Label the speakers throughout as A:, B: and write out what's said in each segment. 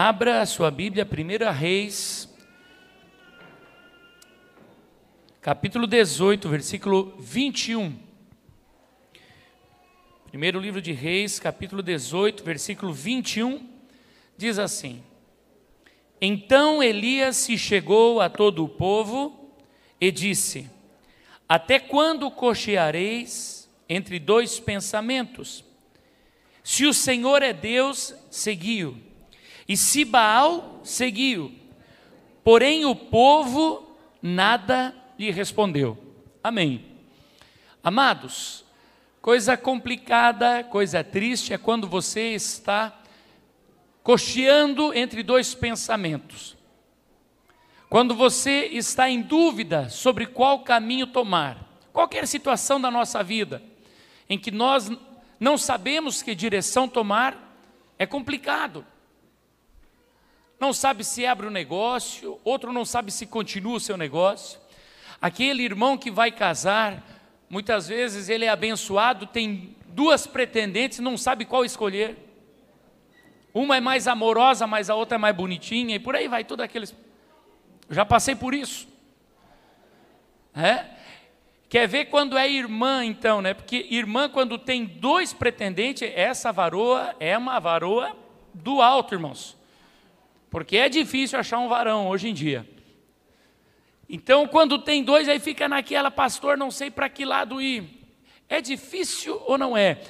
A: Abra a sua Bíblia, 1 Reis, capítulo 18, versículo 21. Primeiro livro de Reis, capítulo 18, versículo 21, diz assim: Então Elias se chegou a todo o povo e disse: Até quando cocheareis entre dois pensamentos? Se o Senhor é Deus, seguiu e se Baal seguiu, porém o povo nada lhe respondeu. Amém. Amados, coisa complicada, coisa triste é quando você está cocheando entre dois pensamentos. Quando você está em dúvida sobre qual caminho tomar, qualquer situação da nossa vida em que nós não sabemos que direção tomar, é complicado não sabe se abre o um negócio, outro não sabe se continua o seu negócio. Aquele irmão que vai casar, muitas vezes ele é abençoado, tem duas pretendentes, não sabe qual escolher. Uma é mais amorosa, mas a outra é mais bonitinha, e por aí vai tudo aqueles. Já passei por isso. É? Quer ver quando é irmã, então, né? Porque irmã, quando tem dois pretendentes, essa varoa é uma varoa do alto, irmãos. Porque é difícil achar um varão hoje em dia. Então, quando tem dois, aí fica naquela, pastor, não sei para que lado ir. É difícil ou não é?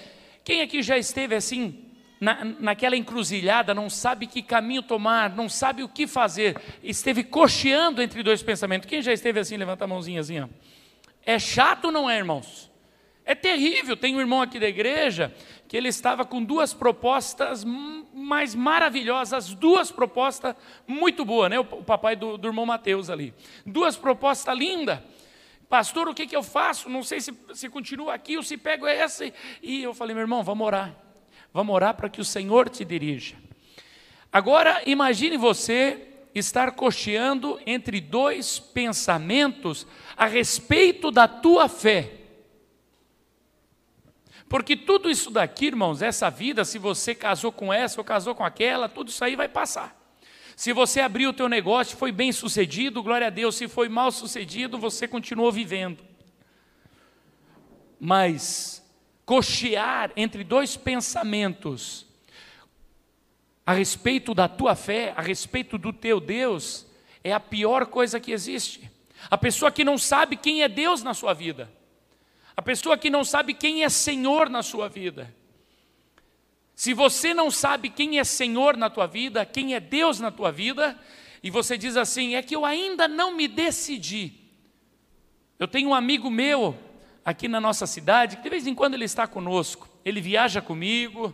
A: Quem aqui já esteve assim, na, naquela encruzilhada, não sabe que caminho tomar, não sabe o que fazer, esteve cocheando entre dois pensamentos? Quem já esteve assim, levanta a mãozinha assim, ó. É chato ou não é, irmãos? É terrível. Tem um irmão aqui da igreja que ele estava com duas propostas mais maravilhosas, duas propostas muito boas, né? O papai do, do irmão Mateus ali. Duas propostas lindas. Pastor, o que, que eu faço? Não sei se, se continuo aqui ou se pego essa. E eu falei, meu irmão, vamos orar. Vamos orar para que o Senhor te dirija. Agora, imagine você estar cocheando entre dois pensamentos a respeito da tua fé. Porque tudo isso daqui, irmãos, essa vida, se você casou com essa ou casou com aquela, tudo isso aí vai passar. Se você abriu o teu negócio, foi bem sucedido, glória a Deus. Se foi mal sucedido, você continuou vivendo. Mas cochear entre dois pensamentos a respeito da tua fé, a respeito do teu Deus, é a pior coisa que existe. A pessoa que não sabe quem é Deus na sua vida. A pessoa que não sabe quem é Senhor na sua vida. Se você não sabe quem é Senhor na tua vida, quem é Deus na tua vida, e você diz assim: é que eu ainda não me decidi. Eu tenho um amigo meu aqui na nossa cidade, que de vez em quando ele está conosco, ele viaja comigo,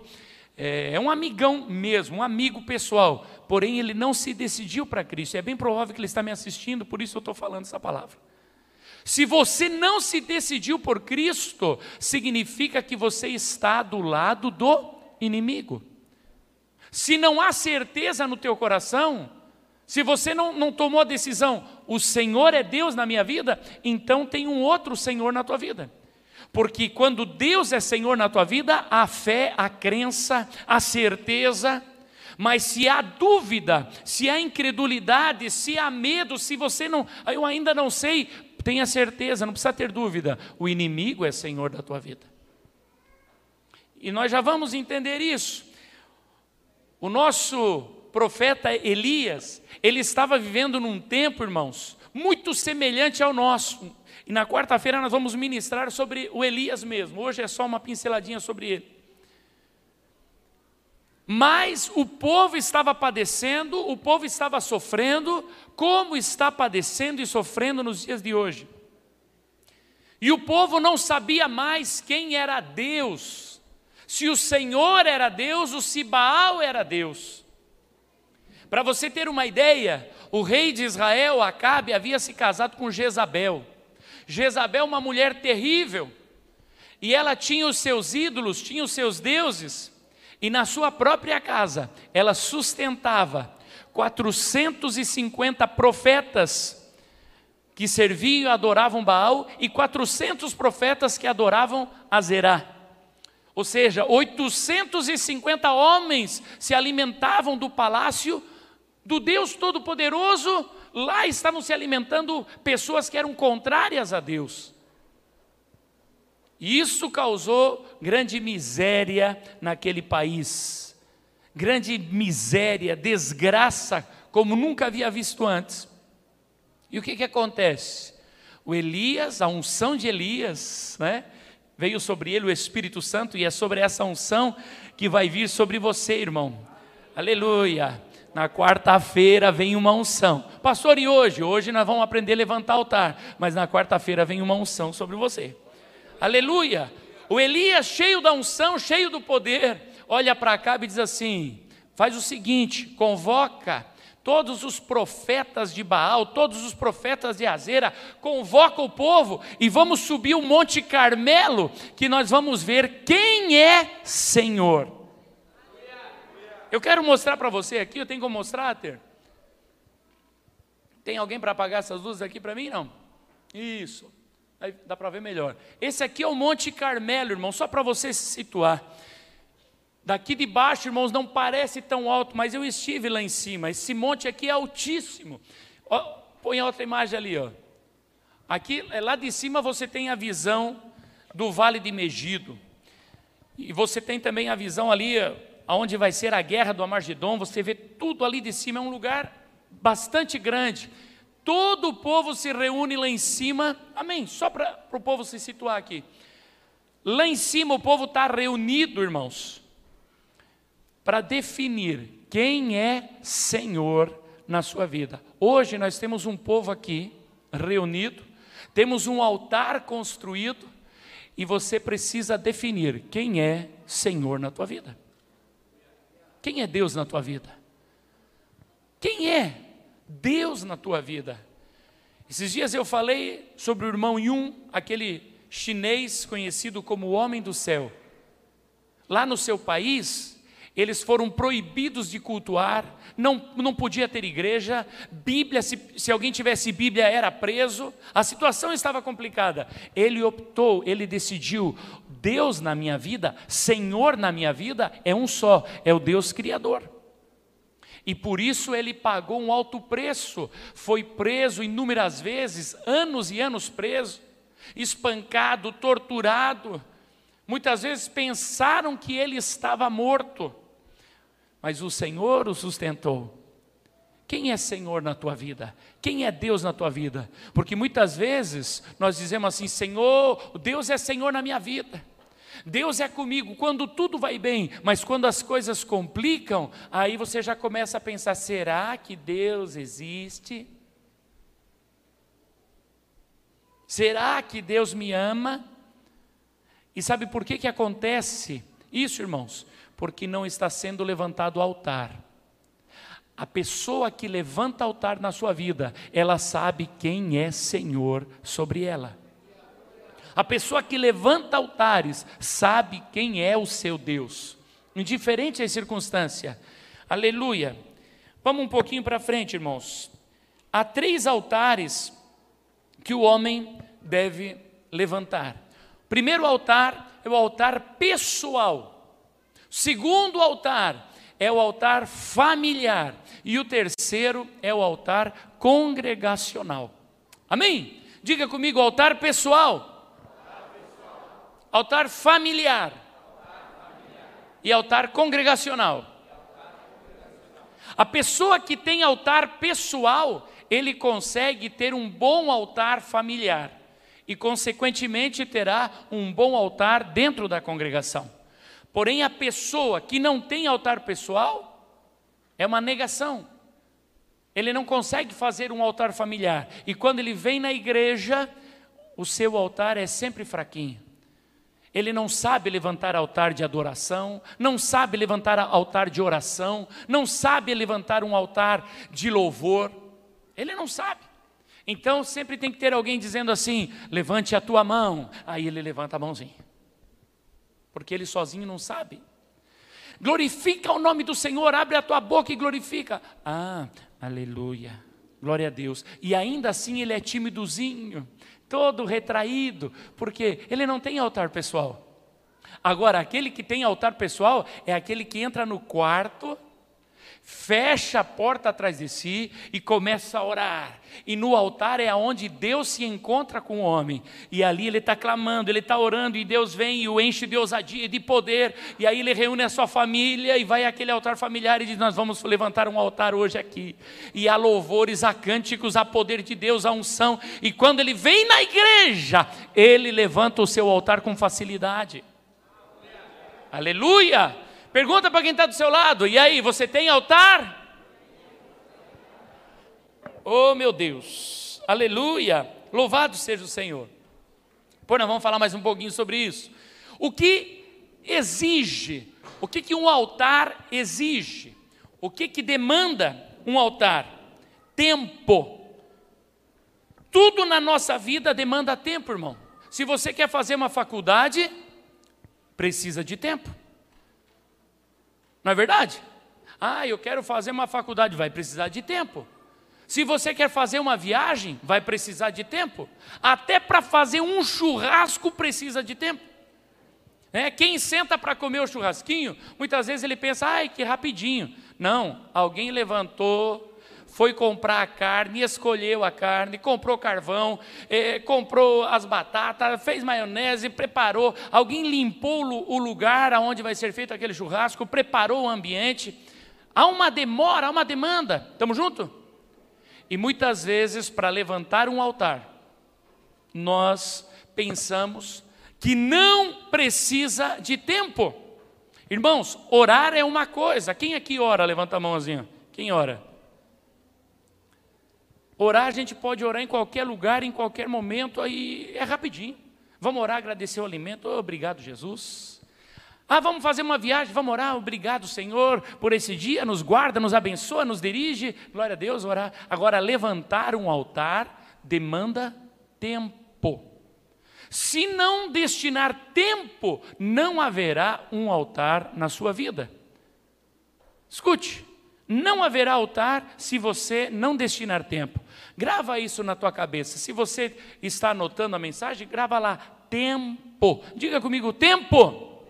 A: é, é um amigão mesmo, um amigo pessoal, porém ele não se decidiu para Cristo. É bem provável que ele está me assistindo, por isso eu estou falando essa palavra. Se você não se decidiu por Cristo, significa que você está do lado do inimigo. Se não há certeza no teu coração, se você não, não tomou a decisão, o Senhor é Deus na minha vida, então tem um outro Senhor na tua vida. Porque quando Deus é Senhor na tua vida, há fé, a crença, a certeza. Mas se há dúvida, se há incredulidade, se há medo, se você não, eu ainda não sei, Tenha certeza, não precisa ter dúvida, o inimigo é senhor da tua vida. E nós já vamos entender isso. O nosso profeta Elias, ele estava vivendo num tempo, irmãos, muito semelhante ao nosso. E na quarta-feira nós vamos ministrar sobre o Elias mesmo. Hoje é só uma pinceladinha sobre ele. Mas o povo estava padecendo, o povo estava sofrendo, como está padecendo e sofrendo nos dias de hoje. E o povo não sabia mais quem era Deus, se o Senhor era Deus ou se Baal era Deus. Para você ter uma ideia, o rei de Israel, Acabe, havia se casado com Jezabel. Jezabel, uma mulher terrível, e ela tinha os seus ídolos, tinha os seus deuses, e na sua própria casa, ela sustentava 450 profetas que serviam e adoravam Baal e 400 profetas que adoravam Azerá. Ou seja, 850 homens se alimentavam do palácio do Deus Todo-Poderoso, lá estavam se alimentando pessoas que eram contrárias a Deus. Isso causou grande miséria naquele país, grande miséria, desgraça, como nunca havia visto antes. E o que, que acontece? O Elias, a unção de Elias, né? veio sobre ele o Espírito Santo, e é sobre essa unção que vai vir sobre você, irmão. Aleluia. Na quarta-feira vem uma unção. Pastor, e hoje? Hoje nós vamos aprender a levantar altar, mas na quarta-feira vem uma unção sobre você. Aleluia. O Elias, cheio da unção, cheio do poder, olha para cá e diz assim: faz o seguinte, convoca todos os profetas de Baal, todos os profetas de Azera, convoca o povo e vamos subir o Monte Carmelo, que nós vamos ver quem é Senhor. Eu quero mostrar para você aqui, eu tenho como mostrar, Ter? Tem alguém para apagar essas luzes aqui para mim? Não. Isso. Aí dá para ver melhor. Esse aqui é o Monte Carmelo, irmão, só para você se situar. Daqui de baixo, irmãos, não parece tão alto, mas eu estive lá em cima. Esse monte aqui é altíssimo. Ó, põe outra imagem ali, ó. Aqui, é, lá de cima você tem a visão do Vale de Megido. E você tem também a visão ali aonde vai ser a guerra do Amargedon, você vê tudo ali de cima, é um lugar bastante grande. Todo o povo se reúne lá em cima, amém? Só para o povo se situar aqui. Lá em cima o povo está reunido, irmãos, para definir quem é Senhor na sua vida. Hoje nós temos um povo aqui reunido, temos um altar construído, e você precisa definir quem é Senhor na tua vida. Quem é Deus na tua vida? Quem é Deus na tua vida? Esses dias eu falei sobre o irmão Yun, aquele chinês conhecido como o homem do céu. Lá no seu país, eles foram proibidos de cultuar, não, não podia ter igreja, Bíblia, se, se alguém tivesse Bíblia, era preso, a situação estava complicada. Ele optou, ele decidiu: Deus na minha vida, Senhor na minha vida, é um só, é o Deus Criador. E por isso ele pagou um alto preço, foi preso inúmeras vezes, anos e anos preso, espancado, torturado. Muitas vezes pensaram que ele estava morto, mas o Senhor o sustentou. Quem é Senhor na tua vida? Quem é Deus na tua vida? Porque muitas vezes nós dizemos assim: Senhor, Deus é Senhor na minha vida. Deus é comigo quando tudo vai bem, mas quando as coisas complicam, aí você já começa a pensar: será que Deus existe? Será que Deus me ama? E sabe por que, que acontece isso, irmãos? Porque não está sendo levantado altar. A pessoa que levanta altar na sua vida, ela sabe quem é Senhor sobre ela. A pessoa que levanta altares sabe quem é o seu Deus, indiferente às circunstâncias. Aleluia. Vamos um pouquinho para frente, irmãos. Há três altares que o homem deve levantar. Primeiro altar é o altar pessoal. Segundo altar é o altar familiar. E o terceiro é o altar congregacional. Amém? Diga comigo, altar pessoal altar familiar, e altar congregacional. A pessoa que tem altar pessoal, ele consegue ter um bom altar familiar e, consequentemente, terá um bom altar dentro da congregação. Porém, a pessoa que não tem altar pessoal é uma negação. Ele não consegue fazer um altar familiar. E quando ele vem na igreja, o seu altar é sempre fraquinho. Ele não sabe levantar altar de adoração, não sabe levantar altar de oração, não sabe levantar um altar de louvor. Ele não sabe. Então sempre tem que ter alguém dizendo assim: levante a tua mão. Aí ele levanta a mãozinha. Porque ele sozinho não sabe. Glorifica o nome do Senhor, abre a tua boca e glorifica. Ah, aleluia. Glória a Deus. E ainda assim ele é timidozinho todo retraído, porque ele não tem altar pessoal. Agora, aquele que tem altar pessoal é aquele que entra no quarto, fecha a porta atrás de si e começa a orar. E no altar é onde Deus se encontra com o homem. E ali ele está clamando, ele está orando, e Deus vem e o enche de ousadia e de poder. E aí ele reúne a sua família e vai àquele altar familiar e diz: Nós vamos levantar um altar hoje aqui. E há louvores, há cânticos, há poder de Deus, há unção. E quando ele vem na igreja, ele levanta o seu altar com facilidade. Aleluia! Pergunta para quem está do seu lado: e aí, você tem altar? Oh meu Deus, aleluia, louvado seja o Senhor. Pô, nós vamos falar mais um pouquinho sobre isso. O que exige, o que, que um altar exige? O que, que demanda um altar? Tempo. Tudo na nossa vida demanda tempo, irmão. Se você quer fazer uma faculdade, precisa de tempo. Não é verdade? Ah, eu quero fazer uma faculdade, vai precisar de tempo. Se você quer fazer uma viagem, vai precisar de tempo. Até para fazer um churrasco precisa de tempo. É, quem senta para comer o churrasquinho, muitas vezes ele pensa, ai, que rapidinho. Não, alguém levantou, foi comprar a carne, escolheu a carne, comprou carvão, eh, comprou as batatas, fez maionese, preparou. Alguém limpou o lugar onde vai ser feito aquele churrasco, preparou o ambiente. Há uma demora, há uma demanda. Estamos juntos? E muitas vezes, para levantar um altar, nós pensamos que não precisa de tempo. Irmãos, orar é uma coisa. Quem aqui ora? Levanta a mãozinha. Quem ora? Orar, a gente pode orar em qualquer lugar, em qualquer momento, aí é rapidinho. Vamos orar, agradecer o alimento. Oh, obrigado, Jesus. Ah, vamos fazer uma viagem, vamos orar. Obrigado, Senhor, por esse dia. Nos guarda, nos abençoa, nos dirige. Glória a Deus, orar. Agora, levantar um altar demanda tempo. Se não destinar tempo, não haverá um altar na sua vida. Escute, não haverá altar se você não destinar tempo. Grava isso na tua cabeça. Se você está anotando a mensagem, grava lá tempo. Diga comigo, tempo.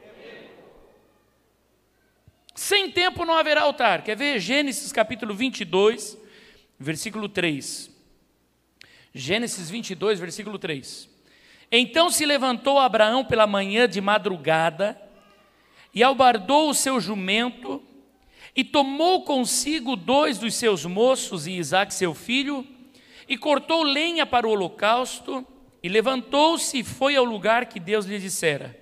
A: Sem tempo não haverá altar. Quer ver? Gênesis capítulo 22, versículo 3. Gênesis 22, versículo 3. Então se levantou Abraão pela manhã de madrugada e albardou o seu jumento e tomou consigo dois dos seus moços e Isaac seu filho e cortou lenha para o holocausto, e levantou-se e foi ao lugar que Deus lhe dissera.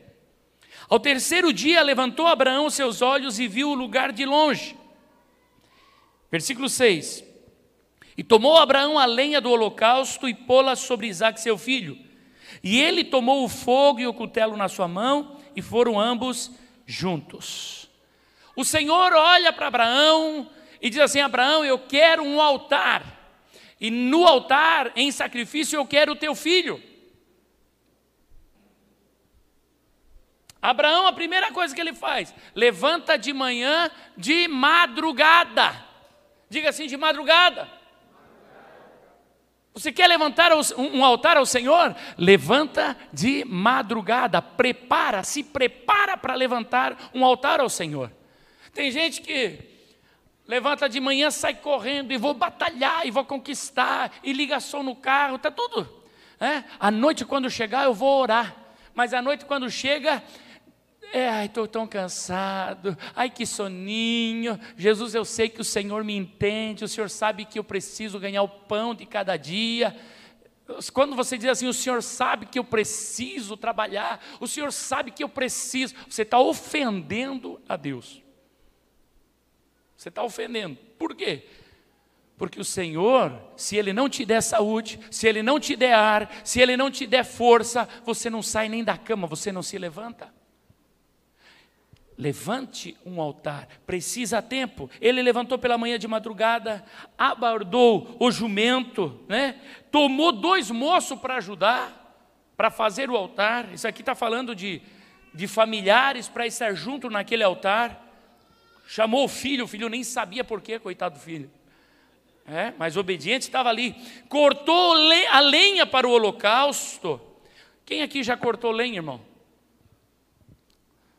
A: Ao terceiro dia levantou Abraão seus olhos e viu o lugar de longe. Versículo 6. E tomou Abraão a lenha do holocausto e pô-la sobre Isaac seu filho. E ele tomou o fogo e o cutelo na sua mão, e foram ambos juntos. O Senhor olha para Abraão e diz assim: Abraão, eu quero um altar e no altar, em sacrifício, eu quero o teu filho. Abraão, a primeira coisa que ele faz, levanta de manhã de madrugada. Diga assim, de madrugada. Você quer levantar um altar ao Senhor? Levanta de madrugada, prepara, se prepara para levantar um altar ao Senhor. Tem gente que Levanta de manhã, sai correndo e vou batalhar e vou conquistar e liga som no carro, tá tudo. É? À noite quando chegar eu vou orar, mas à noite quando chega, é, ai, estou tão cansado, ai que soninho. Jesus, eu sei que o Senhor me entende, o Senhor sabe que eu preciso ganhar o pão de cada dia. Quando você diz assim, o Senhor sabe que eu preciso trabalhar, o Senhor sabe que eu preciso, você está ofendendo a Deus. Você está ofendendo. Por quê? Porque o Senhor, se Ele não te der saúde, se Ele não te der ar, se Ele não te der força, você não sai nem da cama, você não se levanta. Levante um altar, precisa tempo. Ele levantou pela manhã de madrugada, abordou o jumento, né? tomou dois moços para ajudar, para fazer o altar. Isso aqui está falando de, de familiares para estar junto naquele altar. Chamou o filho, o filho nem sabia por quê, coitado do filho. É, mas obediente estava ali. Cortou a lenha para o holocausto. Quem aqui já cortou lenha, irmão?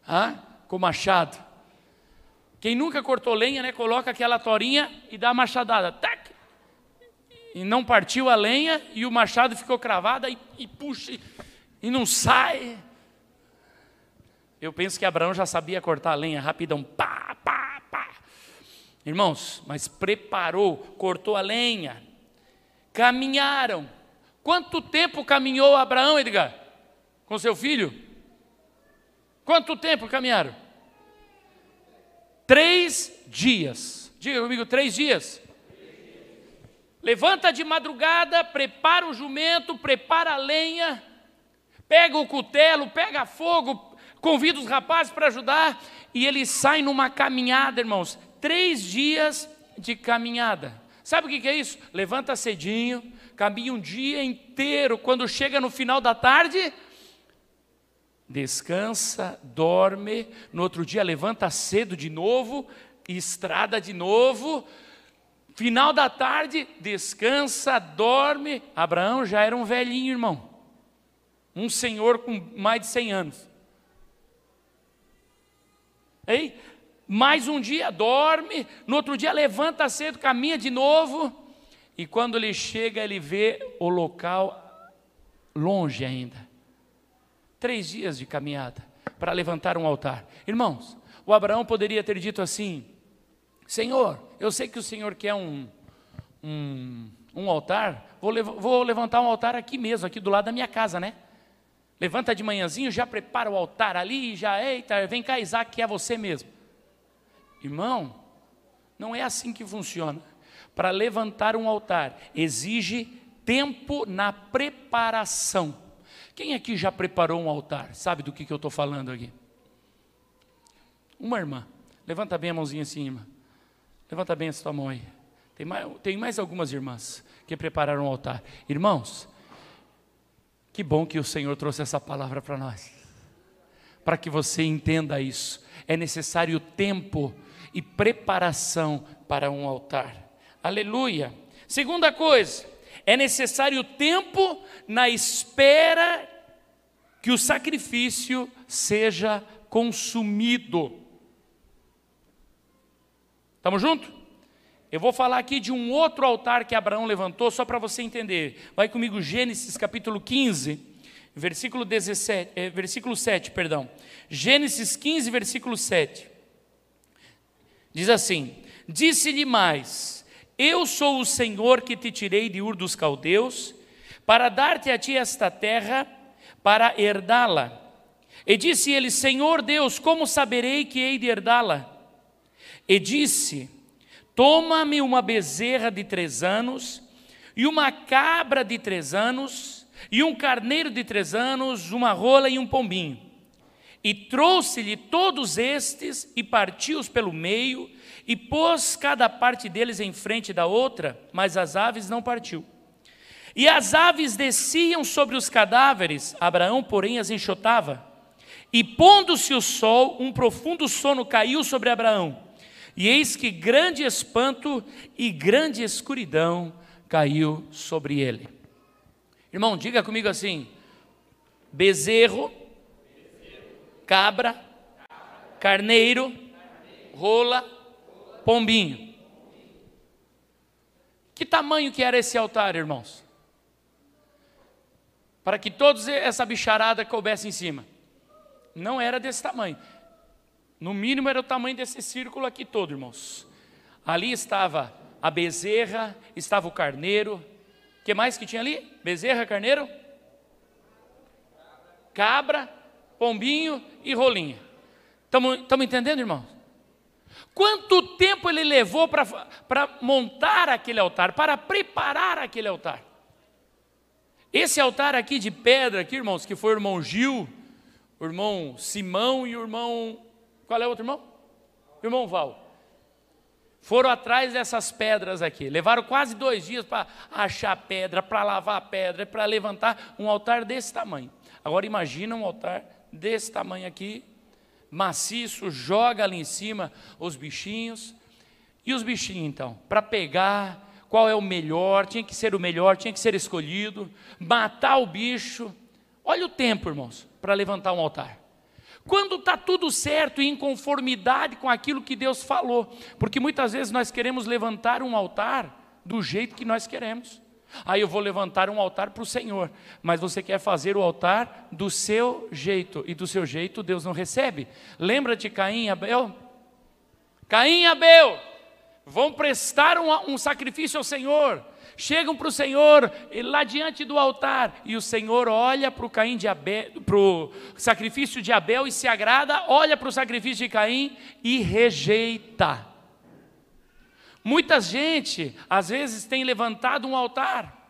A: Ah, com machado. Quem nunca cortou lenha, né, coloca aquela torinha e dá a machadada. Tac! E não partiu a lenha e o machado ficou cravado e, e puxa e não sai. Eu penso que Abraão já sabia cortar a lenha rapidão. Pá, pá. Irmãos, mas preparou, cortou a lenha. Caminharam. Quanto tempo caminhou Abraão, Edgar? Com seu filho? Quanto tempo caminharam? Três dias. Diga comigo, três dias. Levanta de madrugada, prepara o jumento, prepara a lenha, pega o cutelo, pega fogo, convida os rapazes para ajudar, e eles saem numa caminhada, irmãos. Três dias de caminhada. Sabe o que é isso? Levanta cedinho, caminha um dia inteiro, quando chega no final da tarde, descansa, dorme, no outro dia levanta cedo de novo, estrada de novo, final da tarde, descansa, dorme. Abraão já era um velhinho, irmão, um senhor com mais de 100 anos. Ei, mais um dia dorme, no outro dia levanta cedo, caminha de novo, e quando ele chega, ele vê o local longe ainda três dias de caminhada para levantar um altar. Irmãos, o Abraão poderia ter dito assim: Senhor, eu sei que o Senhor quer um, um, um altar, vou, lev vou levantar um altar aqui mesmo, aqui do lado da minha casa, né? Levanta de manhãzinho, já prepara o altar ali, já, eita, vem cá, Isaac, que é você mesmo. Irmão, não é assim que funciona. Para levantar um altar, exige tempo na preparação. Quem aqui já preparou um altar? Sabe do que, que eu estou falando aqui? Uma irmã. Levanta bem a mãozinha assim, Levanta bem essa tua mão aí. Tem mais, tem mais algumas irmãs que prepararam um altar. Irmãos, que bom que o Senhor trouxe essa palavra para nós. Para que você entenda isso. É necessário tempo e preparação para um altar. Aleluia. Segunda coisa, é necessário tempo na espera que o sacrifício seja consumido. Estamos juntos? Eu vou falar aqui de um outro altar que Abraão levantou, só para você entender. Vai comigo, Gênesis capítulo 15, versículo, 17, é, versículo 7, perdão. Gênesis 15, versículo 7. Diz assim: Disse-lhe mais: eu sou o Senhor que te tirei de Ur dos Caldeus, para dar-te a ti esta terra, para herdá-la. E disse ele: Senhor Deus, como saberei que hei de herdá-la? E disse: Toma-me uma bezerra de três anos, e uma cabra de três anos, e um carneiro de três anos, uma rola e um pombinho. E trouxe-lhe todos estes, e partiu-os pelo meio, e pôs cada parte deles em frente da outra, mas as aves não partiu. E as aves desciam sobre os cadáveres, Abraão, porém, as enxotava. E pondo-se o sol, um profundo sono caiu sobre Abraão. E eis que grande espanto e grande escuridão caiu sobre ele. Irmão, diga comigo assim: bezerro, cabra, carneiro, rola, pombinho. Que tamanho que era esse altar, irmãos? Para que todos essa bicharada coubesse em cima. Não era desse tamanho. No mínimo era o tamanho desse círculo aqui todo, irmãos. Ali estava a bezerra, estava o carneiro. O que mais que tinha ali? Bezerra, carneiro? Cabra, pombinho e rolinha. Estamos entendendo, irmãos? Quanto tempo ele levou para montar aquele altar, para preparar aquele altar? Esse altar aqui de pedra, aqui, irmãos, que foi o irmão Gil, o irmão Simão e o irmão. Qual é o outro irmão? Irmão Val. Foram atrás dessas pedras aqui. Levaram quase dois dias para achar pedra, para lavar pedra, para levantar um altar desse tamanho. Agora imagina um altar desse tamanho aqui, maciço, joga ali em cima os bichinhos. E os bichinhos, então, para pegar qual é o melhor, tinha que ser o melhor, tinha que ser escolhido, matar o bicho. Olha o tempo, irmãos, para levantar um altar. Quando está tudo certo e em conformidade com aquilo que Deus falou. Porque muitas vezes nós queremos levantar um altar do jeito que nós queremos. Aí eu vou levantar um altar para o Senhor, mas você quer fazer o altar do seu jeito, e do seu jeito Deus não recebe. Lembra de Caim e Abel? Caim e Abel vão prestar um, um sacrifício ao Senhor chegam para o Senhor lá diante do altar e o Senhor olha para o Caim de Abel, para o sacrifício de Abel e se agrada, olha para o sacrifício de Caim e rejeita. Muita gente, às vezes, tem levantado um altar,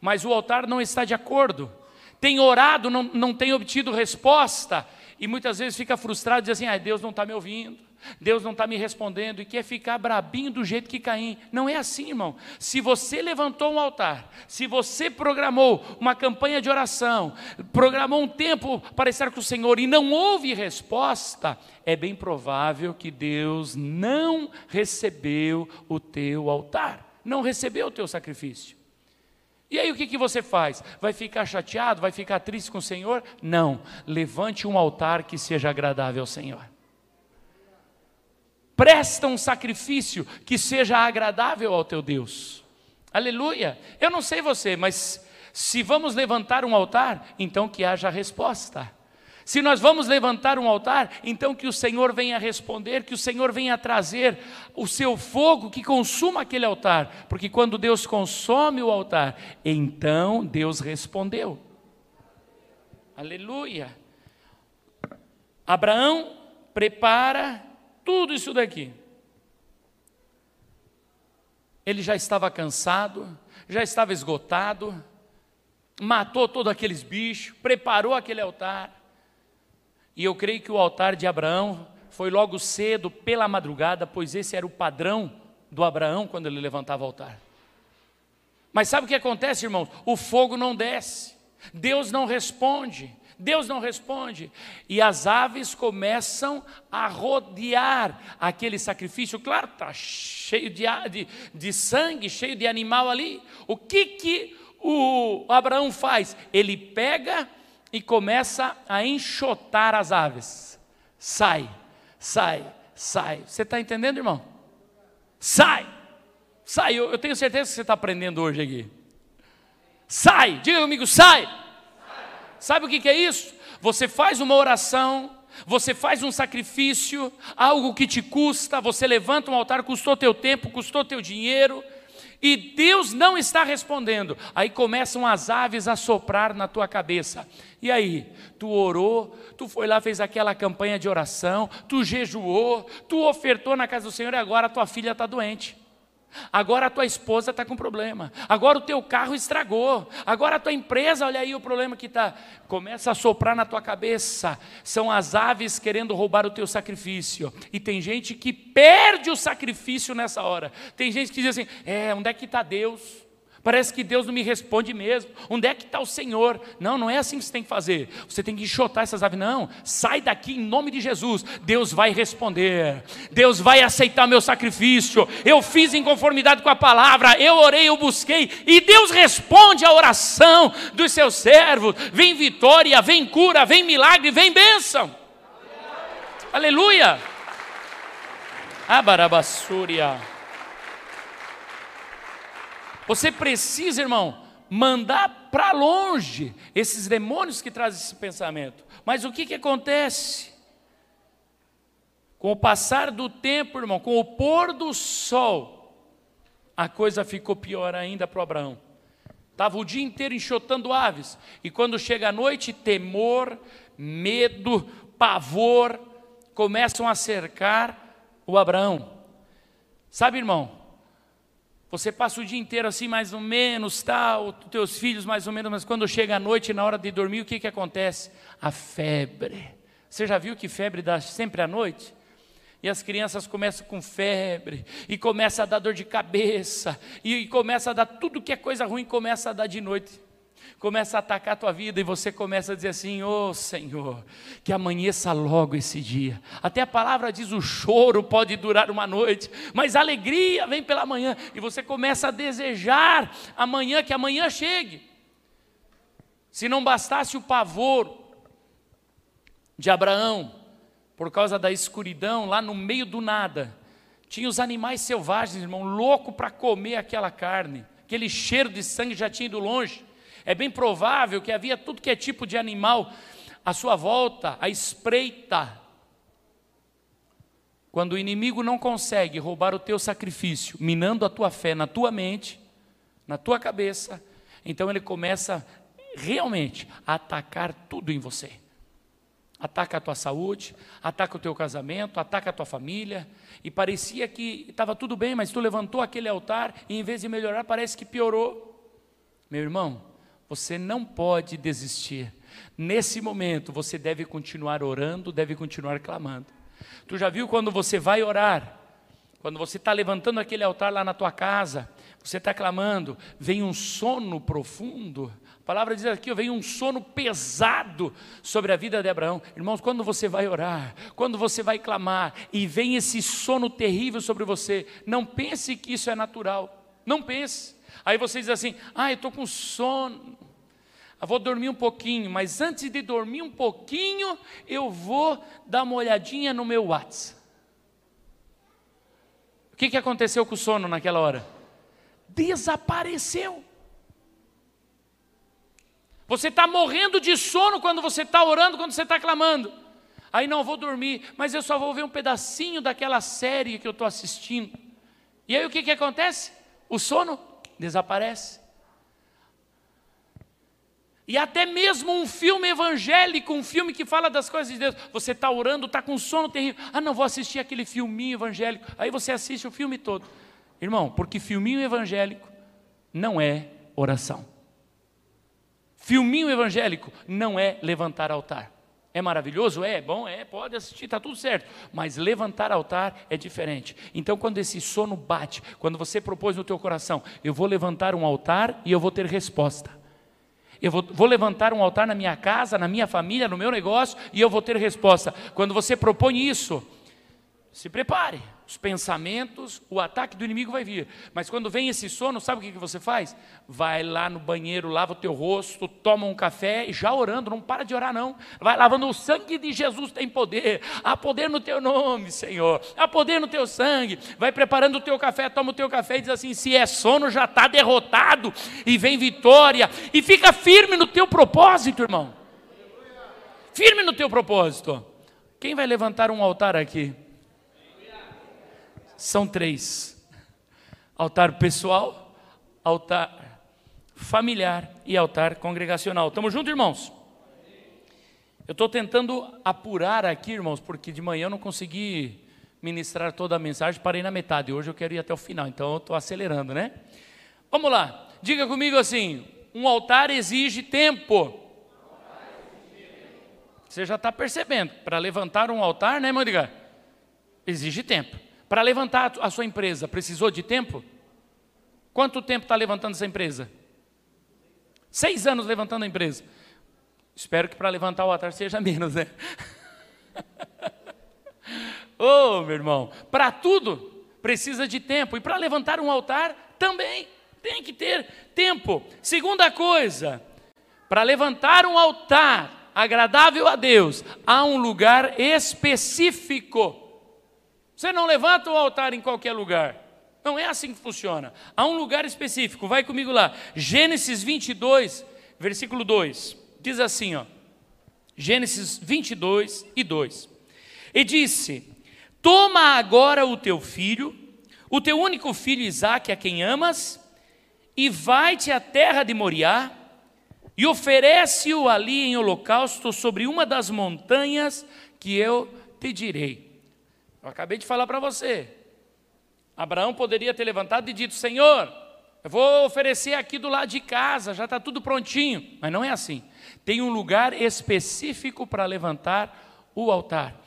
A: mas o altar não está de acordo, tem orado, não, não tem obtido resposta, e muitas vezes fica frustrado e diz assim: ah, Deus não está me ouvindo. Deus não está me respondendo e quer ficar brabinho do jeito que Caim. Não é assim, irmão. Se você levantou um altar, se você programou uma campanha de oração, programou um tempo para estar com o Senhor e não houve resposta, é bem provável que Deus não recebeu o teu altar, não recebeu o teu sacrifício. E aí o que, que você faz? Vai ficar chateado? Vai ficar triste com o Senhor? Não. Levante um altar que seja agradável ao Senhor presta um sacrifício que seja agradável ao teu Deus. Aleluia. Eu não sei você, mas se vamos levantar um altar, então que haja resposta. Se nós vamos levantar um altar, então que o Senhor venha responder, que o Senhor venha trazer o seu fogo que consuma aquele altar, porque quando Deus consome o altar, então Deus respondeu. Aleluia. Abraão prepara tudo isso daqui. Ele já estava cansado, já estava esgotado, matou todos aqueles bichos, preparou aquele altar. E eu creio que o altar de Abraão foi logo cedo, pela madrugada, pois esse era o padrão do Abraão quando ele levantava o altar. Mas sabe o que acontece, irmãos? O fogo não desce, Deus não responde. Deus não responde. E as aves começam a rodear aquele sacrifício. Claro, está cheio de, de, de, sangue, cheio de animal ali. O que, que o Abraão faz? Ele pega e começa a enxotar as aves. Sai, sai, sai. Você está entendendo, irmão? Sai, sai. Eu, eu tenho certeza que você está aprendendo hoje aqui. Sai, diga comigo, sai. Sabe o que é isso? Você faz uma oração, você faz um sacrifício, algo que te custa, você levanta um altar, custou teu tempo, custou teu dinheiro, e Deus não está respondendo. Aí começam as aves a soprar na tua cabeça. E aí, tu orou, tu foi lá, fez aquela campanha de oração, tu jejuou, tu ofertou na casa do Senhor e agora tua filha está doente. Agora a tua esposa está com problema. Agora o teu carro estragou. Agora a tua empresa, olha aí o problema que está. Começa a soprar na tua cabeça. São as aves querendo roubar o teu sacrifício. E tem gente que perde o sacrifício nessa hora. Tem gente que diz assim: é, onde é que está Deus? Parece que Deus não me responde mesmo. Onde é que está o Senhor? Não, não é assim que você tem que fazer. Você tem que enxotar essas aves. Não, sai daqui em nome de Jesus. Deus vai responder. Deus vai aceitar meu sacrifício. Eu fiz em conformidade com a palavra. Eu orei, eu busquei. E Deus responde a oração dos seus servos. Vem vitória, vem cura, vem milagre, vem bênção. Aleluia. Abarabassúria. Você precisa, irmão, mandar para longe esses demônios que trazem esse pensamento. Mas o que, que acontece? Com o passar do tempo, irmão, com o pôr do sol, a coisa ficou pior ainda para Abraão. Estava o dia inteiro enxotando aves, e quando chega a noite, temor, medo, pavor começam a cercar o Abraão. Sabe, irmão, você passa o dia inteiro assim, mais ou menos, tal, teus filhos mais ou menos, mas quando chega a noite, na hora de dormir, o que, que acontece? A febre. Você já viu que febre dá sempre à noite? E as crianças começam com febre, e começa a dar dor de cabeça, e começa a dar tudo que é coisa ruim, começa a dar de noite começa a atacar a tua vida e você começa a dizer assim: Ô oh, Senhor, que amanheça logo esse dia. Até a palavra diz: o choro pode durar uma noite, mas a alegria vem pela manhã. E você começa a desejar amanhã, que amanhã chegue. Se não bastasse o pavor, de Abraão, por causa da escuridão, lá no meio do nada, tinha os animais selvagens, irmão, louco para comer aquela carne, aquele cheiro de sangue já tinha ido longe. É bem provável que havia tudo que é tipo de animal à sua volta, à espreita. Quando o inimigo não consegue roubar o teu sacrifício, minando a tua fé na tua mente, na tua cabeça, então ele começa realmente a atacar tudo em você. Ataca a tua saúde, ataca o teu casamento, ataca a tua família. E parecia que estava tudo bem, mas tu levantou aquele altar e em vez de melhorar, parece que piorou. Meu irmão, você não pode desistir. Nesse momento, você deve continuar orando, deve continuar clamando. Tu já viu quando você vai orar? Quando você está levantando aquele altar lá na tua casa, você está clamando, vem um sono profundo. A palavra diz aqui, vem um sono pesado sobre a vida de Abraão. Irmãos, quando você vai orar, quando você vai clamar e vem esse sono terrível sobre você, não pense que isso é natural. Não pense. Aí você diz assim: ah, eu estou com sono, eu vou dormir um pouquinho, mas antes de dormir um pouquinho, eu vou dar uma olhadinha no meu WhatsApp. O que, que aconteceu com o sono naquela hora? Desapareceu. Você está morrendo de sono quando você está orando, quando você está clamando. Aí não vou dormir, mas eu só vou ver um pedacinho daquela série que eu estou assistindo. E aí o que, que acontece? O sono desaparece. E até mesmo um filme evangélico, um filme que fala das coisas de Deus. Você está orando, está com sono terrível. Ah, não, vou assistir aquele filminho evangélico. Aí você assiste o filme todo. Irmão, porque filminho evangélico não é oração. Filminho evangélico não é levantar altar. É maravilhoso? É, bom, é, pode assistir, está tudo certo. Mas levantar altar é diferente. Então, quando esse sono bate, quando você propôs no teu coração, eu vou levantar um altar e eu vou ter resposta. Eu vou, vou, levantar um altar na minha casa, na minha família, no meu negócio, e eu vou ter resposta. Quando você propõe isso, se prepare os pensamentos, o ataque do inimigo vai vir. Mas quando vem esse sono, sabe o que você faz? Vai lá no banheiro, lava o teu rosto, toma um café e já orando, não para de orar não. Vai lavando o sangue de Jesus tem poder. Há poder no teu nome, Senhor. Há poder no teu sangue. Vai preparando o teu café, toma o teu café e diz assim: se é sono, já está derrotado e vem vitória. E fica firme no teu propósito, irmão. Firme no teu propósito. Quem vai levantar um altar aqui? São três: altar pessoal, altar familiar e altar congregacional. Estamos juntos, irmãos? Eu estou tentando apurar aqui, irmãos, porque de manhã eu não consegui ministrar toda a mensagem, parei na metade. Hoje eu quero ir até o final, então eu estou acelerando, né? Vamos lá, diga comigo assim: um altar exige tempo. Você já está percebendo, para levantar um altar, né, Edgar? Exige tempo. Para levantar a sua empresa, precisou de tempo? Quanto tempo está levantando essa empresa? Seis anos levantando a empresa. Espero que para levantar o altar seja menos, né? oh, meu irmão, para tudo precisa de tempo. E para levantar um altar também tem que ter tempo. Segunda coisa, para levantar um altar agradável a Deus, há um lugar específico. Você não levanta o altar em qualquer lugar. Não é assim que funciona. Há um lugar específico. Vai comigo lá. Gênesis 22, versículo 2. Diz assim, ó. Gênesis 22 e 2. E disse: Toma agora o teu filho, o teu único filho Isaque, a quem amas, e vai-te à terra de Moriá, e oferece-o ali em holocausto sobre uma das montanhas que eu te direi. Eu acabei de falar para você. Abraão poderia ter levantado e dito: Senhor, eu vou oferecer aqui do lado de casa, já está tudo prontinho. Mas não é assim. Tem um lugar específico para levantar o altar.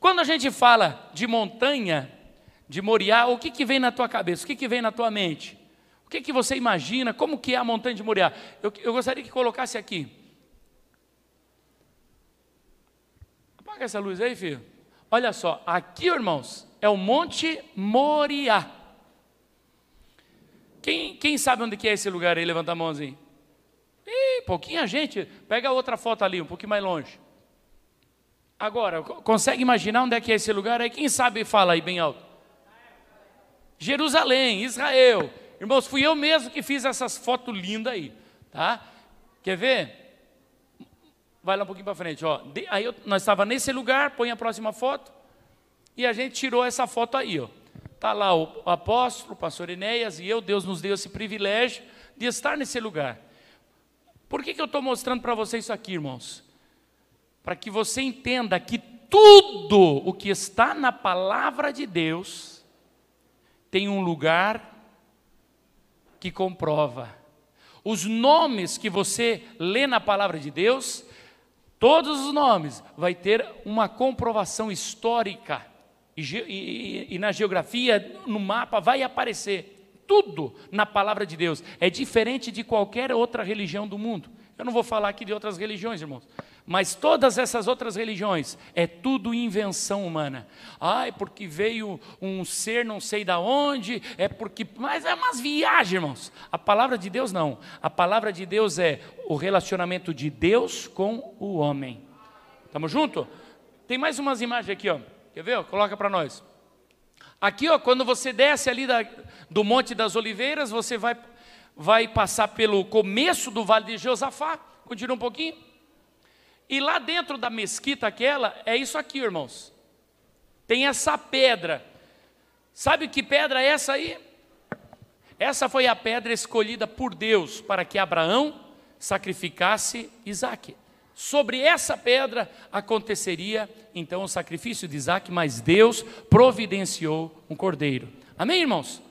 A: Quando a gente fala de montanha, de Moriá, o que, que vem na tua cabeça? O que, que vem na tua mente? O que, que você imagina? Como que é a montanha de Moriá? Eu, eu gostaria que colocasse aqui. Apaga essa luz aí, filho. Olha só, aqui, irmãos, é o Monte Moriá. Quem, quem sabe onde que é esse lugar aí? Levanta a mãozinha. Ih, pouquinha gente. Pega outra foto ali, um pouquinho mais longe. Agora, consegue imaginar onde é que é esse lugar? Aí quem sabe fala aí bem alto. Jerusalém, Israel. Irmãos, fui eu mesmo que fiz essas fotos lindas aí, tá? Quer ver? Vai lá um pouquinho para frente, ó. Aí eu, nós estava nesse lugar, põe a próxima foto. E a gente tirou essa foto aí, ó. Tá lá o, o apóstolo, o pastor Enéas e eu, Deus nos deu esse privilégio de estar nesse lugar. Por que, que eu estou mostrando para você isso aqui, irmãos? Para que você entenda que tudo o que está na palavra de Deus tem um lugar que comprova. Os nomes que você lê na palavra de Deus, todos os nomes, vai ter uma comprovação histórica. E, e, e na geografia, no mapa, vai aparecer. Tudo na palavra de Deus é diferente de qualquer outra religião do mundo. Eu não vou falar aqui de outras religiões, irmãos. Mas todas essas outras religiões é tudo invenção humana. Ai, porque veio um ser não sei da onde, é porque. Mas é umas viagens, irmãos. A palavra de Deus não. A palavra de Deus é o relacionamento de Deus com o homem. Estamos juntos? Tem mais umas imagens aqui, ó. Quer ver? Coloca para nós. Aqui, ó, quando você desce ali da, do Monte das Oliveiras, você vai, vai passar pelo começo do Vale de Josafá. Continua um pouquinho. E lá dentro da mesquita aquela, é isso aqui, irmãos. Tem essa pedra. Sabe que pedra é essa aí? Essa foi a pedra escolhida por Deus para que Abraão sacrificasse Isaac. Sobre essa pedra aconteceria então o sacrifício de Isaac, mas Deus providenciou um cordeiro. Amém, irmãos?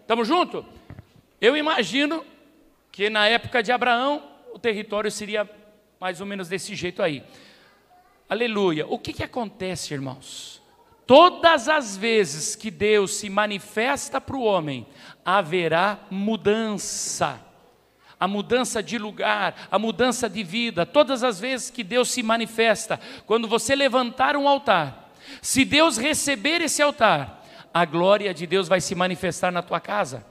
A: Estamos juntos? Eu imagino que na época de Abraão o território seria mais ou menos desse jeito aí. Aleluia. O que, que acontece, irmãos? Todas as vezes que Deus se manifesta para o homem, haverá mudança. A mudança de lugar, a mudança de vida, todas as vezes que Deus se manifesta, quando você levantar um altar, se Deus receber esse altar, a glória de Deus vai se manifestar na tua casa.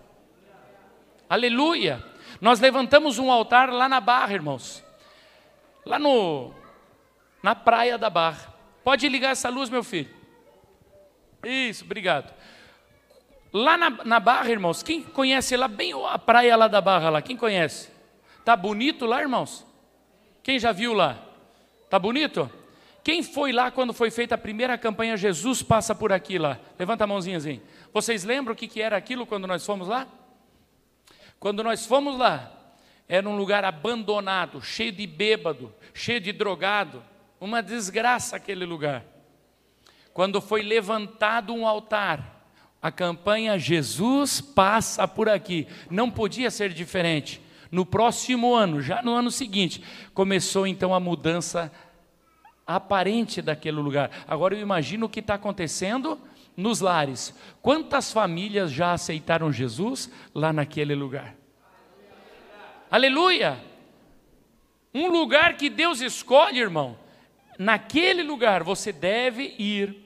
A: Aleluia! Nós levantamos um altar lá na barra, irmãos lá no, na praia da Barra. Pode ligar essa luz, meu filho? Isso, obrigado. Lá na, na Barra, irmãos, quem conhece lá bem a praia lá da Barra lá? Quem conhece? Tá bonito lá, irmãos? Quem já viu lá? Tá bonito? Quem foi lá quando foi feita a primeira campanha Jesus passa por aqui lá? Levanta a mãozinha assim. Vocês lembram o que, que era aquilo quando nós fomos lá? Quando nós fomos lá, era um lugar abandonado, cheio de bêbado, cheio de drogado, uma desgraça aquele lugar. Quando foi levantado um altar, a campanha Jesus passa por aqui, não podia ser diferente. No próximo ano, já no ano seguinte, começou então a mudança aparente daquele lugar. Agora eu imagino o que está acontecendo nos lares. Quantas famílias já aceitaram Jesus lá naquele lugar? Aleluia! Um lugar que Deus escolhe, irmão, naquele lugar você deve ir.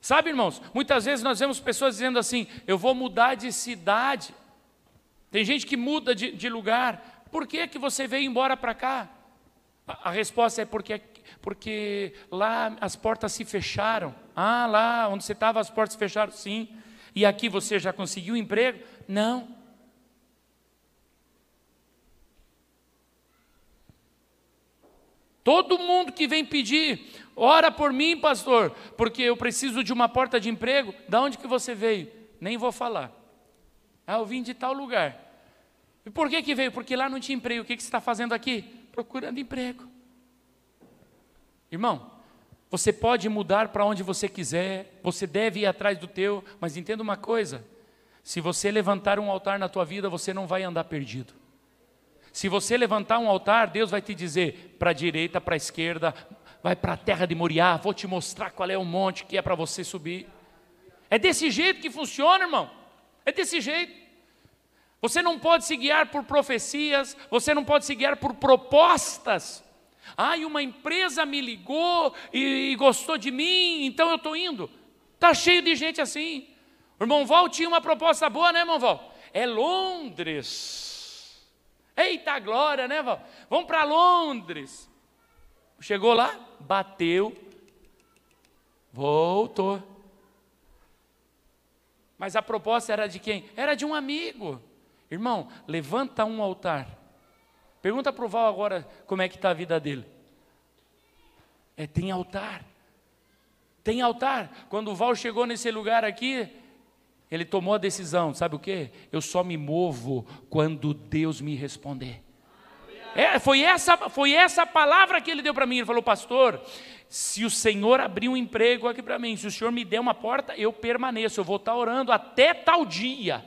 A: Sabe, irmãos, muitas vezes nós vemos pessoas dizendo assim: eu vou mudar de cidade. Tem gente que muda de, de lugar. Por que, que você veio embora para cá? A, a resposta é porque, porque lá as portas se fecharam. Ah, lá onde você estava as portas se fecharam, sim. E aqui você já conseguiu emprego? Não. Todo mundo que vem pedir, ora por mim, pastor, porque eu preciso de uma porta de emprego. Da onde que você veio? Nem vou falar. Ah, eu vim de tal lugar. E por que que veio? Porque lá não tinha emprego. O que, que você está fazendo aqui? Procurando emprego. Irmão, você pode mudar para onde você quiser, você deve ir atrás do teu, mas entenda uma coisa: se você levantar um altar na tua vida, você não vai andar perdido. Se você levantar um altar, Deus vai te dizer para a direita, para a esquerda, vai para a terra de Moriá, vou te mostrar qual é o monte que é para você subir. É desse jeito que funciona, irmão. É desse jeito. Você não pode se guiar por profecias, você não pode se guiar por propostas. Ah, e uma empresa me ligou e, e gostou de mim, então eu estou indo. Está cheio de gente assim. O irmão Val tinha uma proposta boa, né, irmão Val? É Londres. Eita glória, né, Val? Vamos para Londres. Chegou lá, bateu, voltou. Mas a proposta era de quem? Era de um amigo. Irmão, levanta um altar. Pergunta para o Val agora como é que está a vida dele. É, tem altar. Tem altar. Quando o Val chegou nesse lugar aqui, ele tomou a decisão, sabe o que? Eu só me movo quando Deus me responder. É, foi, essa, foi essa palavra que ele deu para mim. Ele falou, pastor, se o Senhor abrir um emprego aqui para mim, se o Senhor me der uma porta, eu permaneço, eu vou estar orando até tal dia.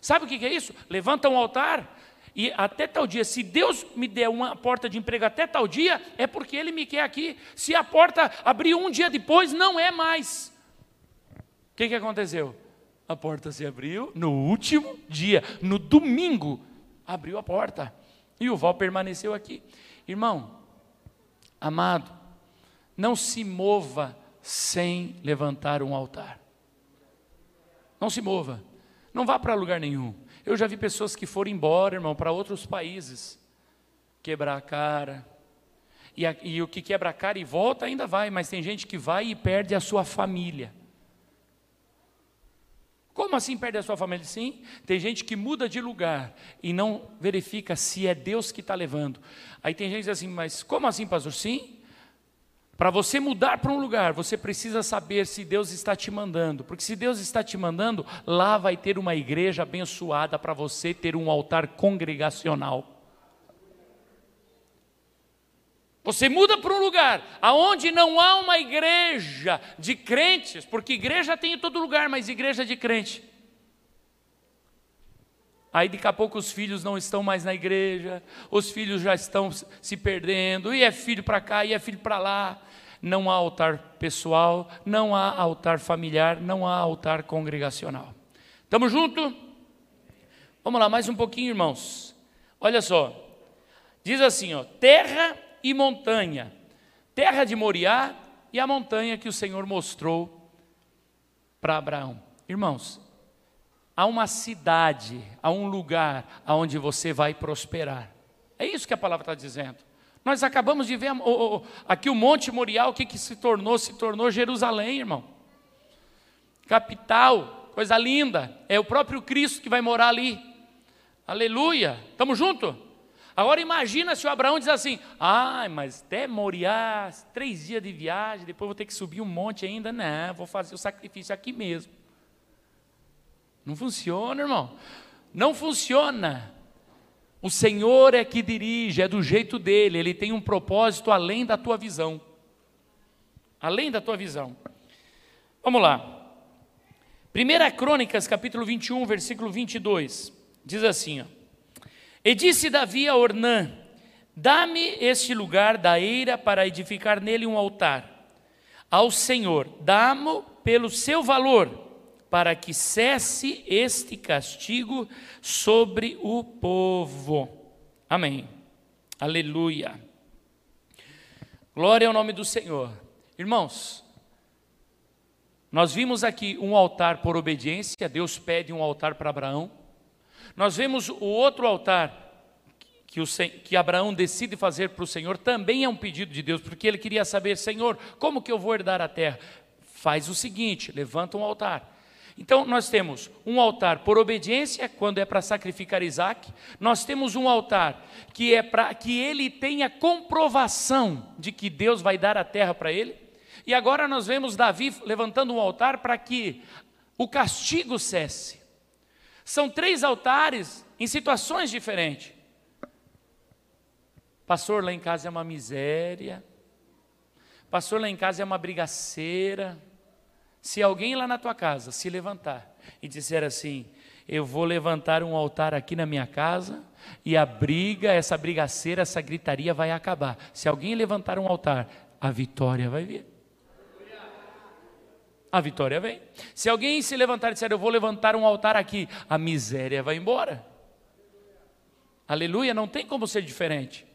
A: Sabe o que é isso? Levanta um altar e até tal dia, se Deus me der uma porta de emprego até tal dia, é porque Ele me quer aqui. Se a porta abrir um dia depois, não é mais. O que, que aconteceu? A porta se abriu no último dia, no domingo, abriu a porta. E o Val permaneceu aqui. Irmão, amado, não se mova sem levantar um altar. Não se mova. Não vá para lugar nenhum. Eu já vi pessoas que foram embora, irmão, para outros países, quebrar a cara. E, a, e o que quebra a cara e volta ainda vai, mas tem gente que vai e perde a sua família. Como assim perde a sua família? Sim, tem gente que muda de lugar e não verifica se é Deus que está levando. Aí tem gente que diz assim, mas como assim, pastor? Sim, para você mudar para um lugar, você precisa saber se Deus está te mandando, porque se Deus está te mandando, lá vai ter uma igreja abençoada para você ter um altar congregacional. Você muda para um lugar aonde não há uma igreja de crentes, porque igreja tem em todo lugar, mas igreja de crente. Aí daqui a pouco os filhos não estão mais na igreja, os filhos já estão se perdendo, e é filho para cá, e é filho para lá não há altar pessoal, não há altar familiar, não há altar congregacional. Estamos juntos? Vamos lá, mais um pouquinho, irmãos. Olha só. Diz assim, ó, terra e montanha. Terra de Moriá e a montanha que o Senhor mostrou para Abraão. Irmãos, há uma cidade, há um lugar aonde você vai prosperar. É isso que a palavra está dizendo. Nós acabamos de ver aqui o Monte Morial, o que, que se tornou? Se tornou Jerusalém, irmão. Capital, coisa linda. É o próprio Cristo que vai morar ali. Aleluia. Estamos juntos? Agora imagina se o Abraão diz assim: ah, mas até Moriá, três dias de viagem, depois vou ter que subir um monte ainda. Não, vou fazer o sacrifício aqui mesmo. Não funciona, irmão. Não funciona. O Senhor é que dirige, é do jeito dele, ele tem um propósito além da tua visão. Além da tua visão. Vamos lá. 1 Crônicas, capítulo 21, versículo 22. Diz assim: ó, E disse Davi a Ornã: Dá-me este lugar da eira para edificar nele um altar. Ao Senhor, dá-mo pelo seu valor para que cesse este castigo sobre o povo. Amém. Aleluia. Glória ao nome do Senhor. Irmãos, nós vimos aqui um altar por obediência, Deus pede um altar para Abraão. Nós vemos o outro altar que, o, que Abraão decide fazer para o Senhor, também é um pedido de Deus, porque ele queria saber, Senhor, como que eu vou herdar a terra? Faz o seguinte, levanta um altar então, nós temos um altar por obediência, quando é para sacrificar Isaac. Nós temos um altar que é para que ele tenha comprovação de que Deus vai dar a terra para ele. E agora nós vemos Davi levantando um altar para que o castigo cesse. São três altares em situações diferentes. Pastor, lá em casa é uma miséria. Pastor, lá em casa é uma brigaceira. Se alguém lá na tua casa se levantar e disser assim: Eu vou levantar um altar aqui na minha casa e a briga, essa brigaceira, essa gritaria vai acabar. Se alguém levantar um altar, a vitória vai vir. A vitória vem. Se alguém se levantar e disser: Eu vou levantar um altar aqui, a miséria vai embora. Aleluia, não tem como ser diferente.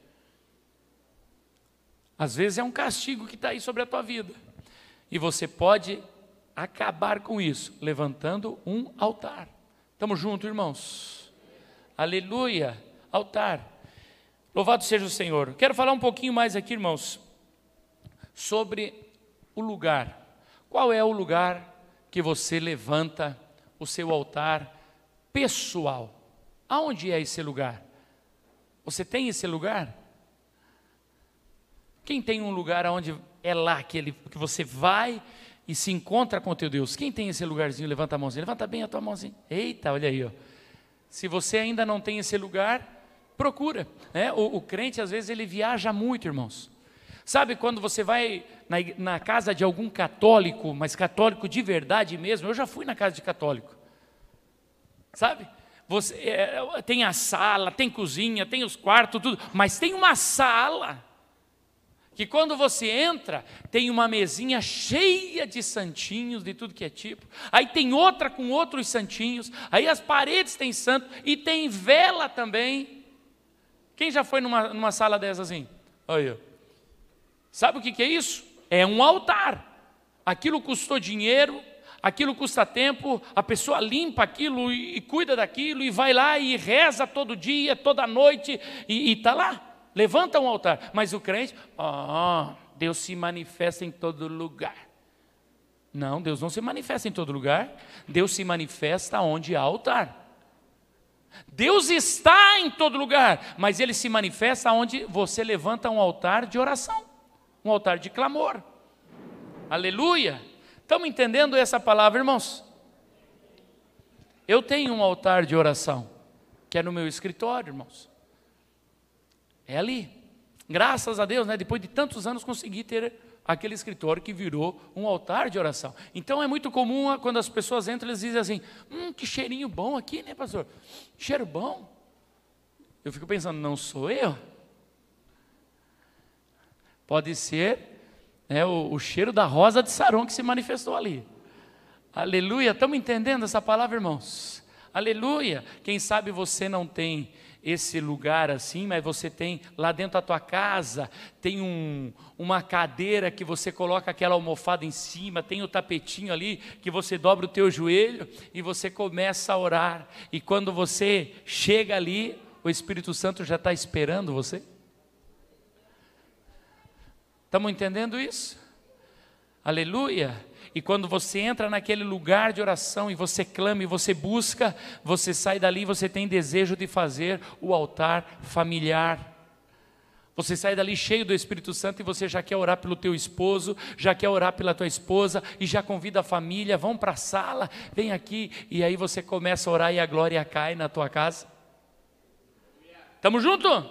A: Às vezes é um castigo que está aí sobre a tua vida. E você pode acabar com isso, levantando um altar. Estamos juntos, irmãos? Aleluia! Altar. Louvado seja o Senhor. Quero falar um pouquinho mais aqui, irmãos, sobre o lugar. Qual é o lugar que você levanta o seu altar pessoal? Aonde é esse lugar? Você tem esse lugar? Quem tem um lugar onde é lá que, ele, que você vai e se encontra com teu Deus? Quem tem esse lugarzinho? Levanta a mãozinha. Levanta bem a tua mãozinha. Eita, olha aí. Ó. Se você ainda não tem esse lugar, procura. Né? O, o crente, às vezes, ele viaja muito, irmãos. Sabe quando você vai na, na, casa de algum católico, mas católico de verdade mesmo? Eu já fui na casa de católico. Sabe? Você, é, tem a sala, tem cozinha, tem os quartos, tudo, mas tem uma sala que quando você entra, tem uma mesinha cheia de santinhos, de tudo que é tipo, aí tem outra com outros santinhos, aí as paredes têm santo e tem vela também. Quem já foi numa, numa sala dessas assim? Olha. Sabe o que, que é isso? É um altar. Aquilo custou dinheiro, aquilo custa tempo, a pessoa limpa aquilo e, e cuida daquilo e vai lá e reza todo dia, toda noite e está lá. Levanta um altar. Mas o crente, oh, Deus se manifesta em todo lugar. Não, Deus não se manifesta em todo lugar. Deus se manifesta onde há altar. Deus está em todo lugar, mas ele se manifesta onde você levanta um altar de oração um altar de clamor. Aleluia! Estamos entendendo essa palavra, irmãos? Eu tenho um altar de oração, que é no meu escritório, irmãos. É ali. Graças a Deus, né? Depois de tantos anos consegui ter aquele escritório que virou um altar de oração. Então é muito comum quando as pessoas entram, eles dizem assim: Hum, que cheirinho bom aqui, né, pastor? Cheiro bom. Eu fico pensando, não sou eu? Pode ser né, o, o cheiro da rosa de Saron que se manifestou ali. Aleluia. Estamos entendendo essa palavra, irmãos? Aleluia. Quem sabe você não tem esse lugar assim, mas você tem lá dentro da tua casa, tem um, uma cadeira que você coloca aquela almofada em cima, tem o tapetinho ali que você dobra o teu joelho e você começa a orar. E quando você chega ali, o Espírito Santo já está esperando você. Estamos entendendo isso? Aleluia! E quando você entra naquele lugar de oração e você clama e você busca, você sai dali e você tem desejo de fazer o altar familiar. Você sai dali cheio do Espírito Santo e você já quer orar pelo teu esposo, já quer orar pela tua esposa e já convida a família, vão para a sala, vem aqui e aí você começa a orar e a glória cai na tua casa. Estamos juntos?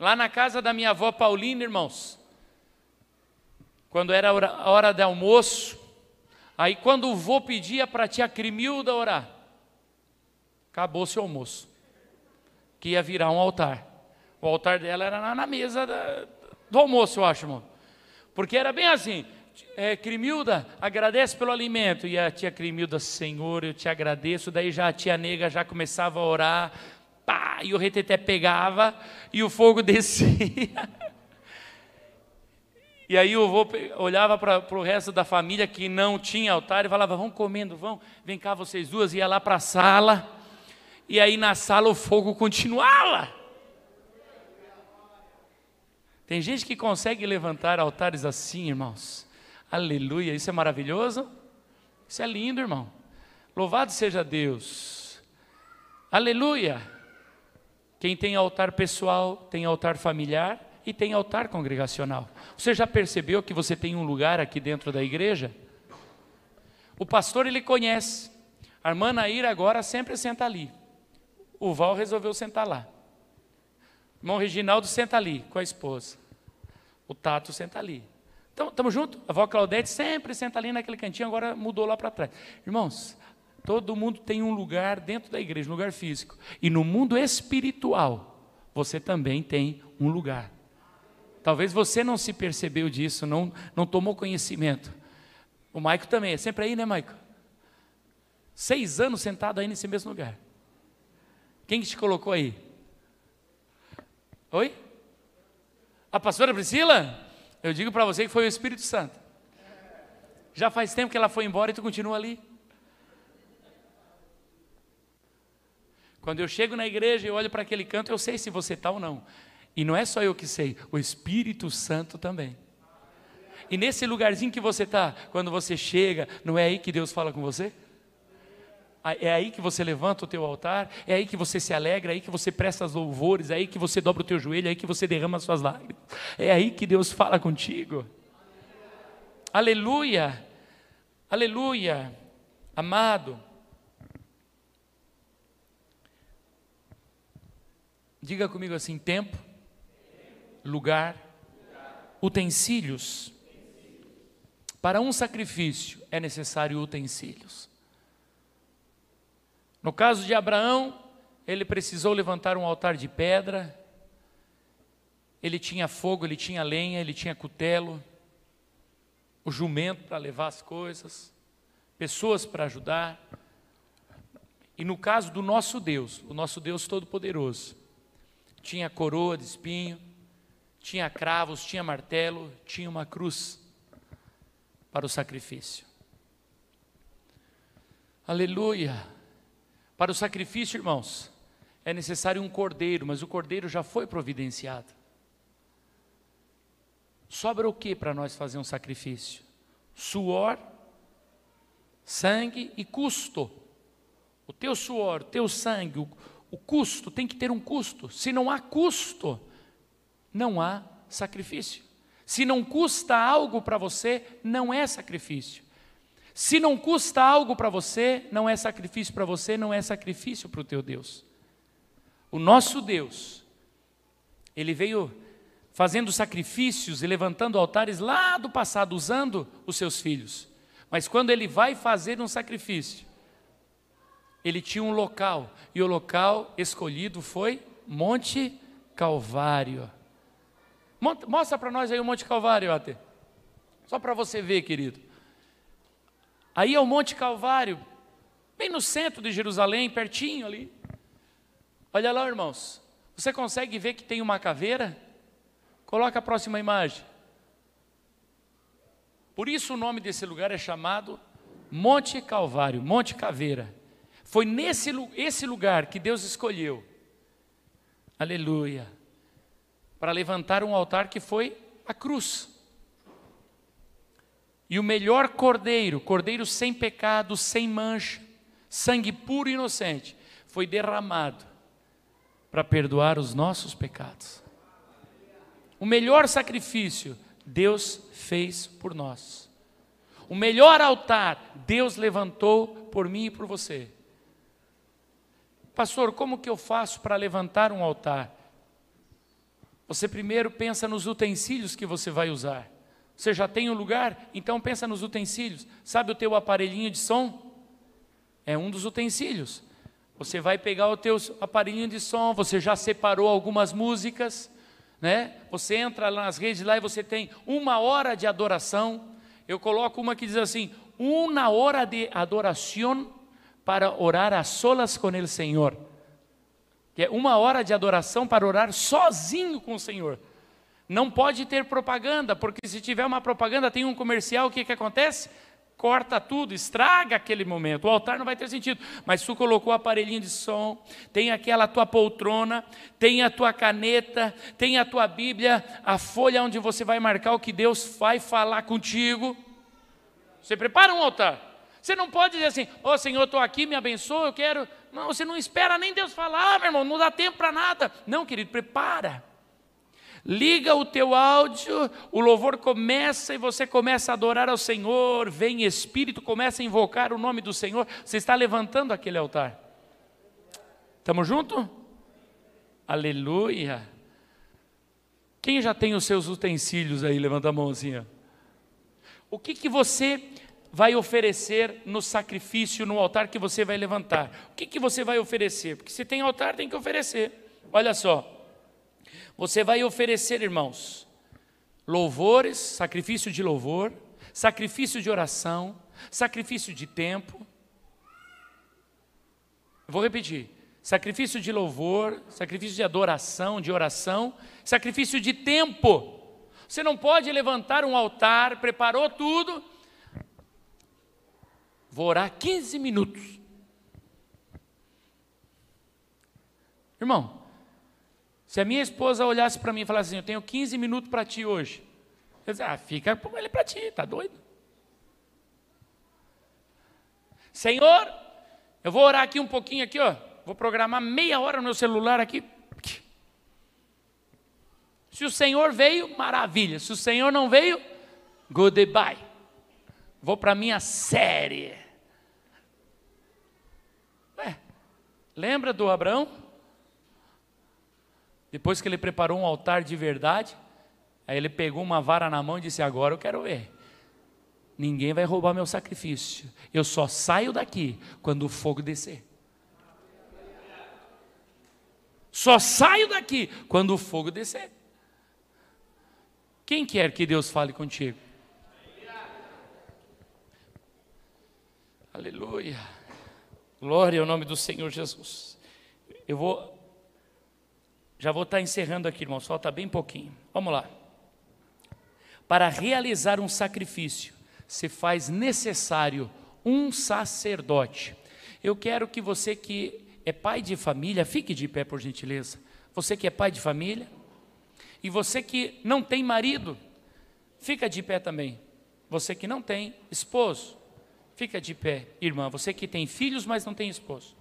A: Lá na casa da minha avó Paulina, irmãos, quando era a hora de almoço, aí quando o vô pedia para a tia Crimilda orar, acabou-se o almoço, que ia virar um altar. O altar dela era na mesa da, do almoço, eu acho, irmão. Porque era bem assim, é, Crimilda, agradece pelo alimento. E a tia Crimilda, Senhor, eu te agradeço. Daí já a tia nega já começava a orar pá, e o reteté pegava e o fogo descia. E aí o avô olhava para o resto da família que não tinha altar e falava: Vão comendo, vão, vem cá vocês duas. Ia lá para a sala, e aí na sala o fogo continuava. Tem gente que consegue levantar altares assim, irmãos. Aleluia, isso é maravilhoso. Isso é lindo, irmão. Louvado seja Deus. Aleluia. Quem tem altar pessoal, tem altar familiar e tem altar congregacional. Você já percebeu que você tem um lugar aqui dentro da igreja? O pastor ele conhece. A irmã Naira agora sempre senta ali. O Val resolveu sentar lá. O irmão Reginaldo senta ali com a esposa. O Tato senta ali. Então, estamos juntos? A avó Claudete sempre senta ali naquele cantinho, agora mudou lá para trás. Irmãos, Todo mundo tem um lugar dentro da igreja, um lugar físico. E no mundo espiritual, você também tem um lugar. Talvez você não se percebeu disso, não, não tomou conhecimento. O Maico também, é sempre aí, né, Maico? Seis anos sentado aí nesse mesmo lugar. Quem que te colocou aí? Oi? A pastora Priscila? Eu digo para você que foi o Espírito Santo. Já faz tempo que ela foi embora e tu continua ali. Quando eu chego na igreja e olho para aquele canto, eu sei se você está ou não. E não é só eu que sei, o Espírito Santo também. E nesse lugarzinho que você está, quando você chega, não é aí que Deus fala com você? É aí que você levanta o teu altar, é aí que você se alegra, é aí que você presta os louvores, é aí que você dobra o teu joelho, é aí que você derrama as suas lágrimas. É aí que Deus fala contigo. Aleluia! Aleluia! Amado, diga comigo assim: tempo, lugar, utensílios. Para um sacrifício é necessário utensílios. No caso de Abraão, ele precisou levantar um altar de pedra, ele tinha fogo, ele tinha lenha, ele tinha cutelo, o jumento para levar as coisas, pessoas para ajudar. E no caso do nosso Deus, o nosso Deus Todo-Poderoso, tinha coroa de espinho, tinha cravos, tinha martelo, tinha uma cruz para o sacrifício. Aleluia! Para o sacrifício, irmãos, é necessário um cordeiro, mas o cordeiro já foi providenciado. Sobra o que para nós fazer um sacrifício? Suor, sangue e custo. O teu suor, o teu sangue, o, o custo tem que ter um custo. Se não há custo, não há sacrifício. Se não custa algo para você, não é sacrifício. Se não custa algo para você, não é sacrifício para você, não é sacrifício para o teu Deus. O nosso Deus, ele veio fazendo sacrifícios e levantando altares lá do passado, usando os seus filhos. Mas quando ele vai fazer um sacrifício, ele tinha um local, e o local escolhido foi Monte Calvário. Mostra para nós aí o Monte Calvário, até. Só para você ver, querido. Aí é o Monte Calvário, bem no centro de Jerusalém, pertinho ali. Olha lá, irmãos. Você consegue ver que tem uma caveira? Coloca a próxima imagem. Por isso o nome desse lugar é chamado Monte Calvário, Monte Caveira. Foi nesse esse lugar que Deus escolheu. Aleluia. Para levantar um altar que foi a cruz. E o melhor cordeiro, cordeiro sem pecado, sem mancha, sangue puro e inocente, foi derramado para perdoar os nossos pecados. O melhor sacrifício Deus fez por nós. O melhor altar Deus levantou por mim e por você. Pastor, como que eu faço para levantar um altar? Você primeiro pensa nos utensílios que você vai usar. Você já tem um lugar? Então pensa nos utensílios. Sabe o teu aparelhinho de som? É um dos utensílios. Você vai pegar o teu aparelhinho de som, você já separou algumas músicas, né? Você entra lá nas redes lá e você tem uma hora de adoração. Eu coloco uma que diz assim: uma hora de adoração para orar a solas com o Senhor. Que é uma hora de adoração para orar sozinho com o Senhor. Não pode ter propaganda, porque se tiver uma propaganda, tem um comercial, o que, que acontece? Corta tudo, estraga aquele momento. O altar não vai ter sentido. Mas tu colocou o aparelhinho de som, tem aquela tua poltrona, tem a tua caneta, tem a tua Bíblia, a folha onde você vai marcar o que Deus vai falar contigo. Você prepara um altar. Você não pode dizer assim, ó oh, Senhor, estou aqui, me abençoa, eu quero. Não, você não espera nem Deus falar, meu irmão, não dá tempo para nada. Não, querido, prepara liga o teu áudio, o louvor começa e você começa a adorar ao Senhor, vem Espírito, começa a invocar o nome do Senhor, você está levantando aquele altar. Estamos juntos? Aleluia. Quem já tem os seus utensílios aí? Levanta a mão assim. Ó. O que, que você vai oferecer no sacrifício, no altar que você vai levantar? O que, que você vai oferecer? Porque se tem altar, tem que oferecer. Olha só. Você vai oferecer, irmãos, louvores, sacrifício de louvor, sacrifício de oração, sacrifício de tempo. Vou repetir: sacrifício de louvor, sacrifício de adoração, de oração, sacrifício de tempo. Você não pode levantar um altar, preparou tudo, vou orar 15 minutos. Irmão, se a minha esposa olhasse para mim e falasse assim: Eu tenho 15 minutos para ti hoje. Eu disse, ah, fica com ele para ti, tá doido? Senhor, eu vou orar aqui um pouquinho aqui, ó. Vou programar meia hora no meu celular aqui. Se o Senhor veio, maravilha. Se o Senhor não veio, goodbye. Vou para minha série. Lembra do Abraão? Depois que ele preparou um altar de verdade, aí ele pegou uma vara na mão e disse: Agora eu quero ver. Ninguém vai roubar meu sacrifício. Eu só saio daqui quando o fogo descer. Só saio daqui quando o fogo descer. Quem quer que Deus fale contigo? Aleluia. Glória ao nome do Senhor Jesus. Eu vou. Já vou estar encerrando aqui, irmãos. Falta bem pouquinho. Vamos lá. Para realizar um sacrifício, se faz necessário um sacerdote. Eu quero que você que é pai de família, fique de pé por gentileza. Você que é pai de família, e você que não tem marido, fica de pé também. Você que não tem esposo, fica de pé, irmã. Você que tem filhos, mas não tem esposo.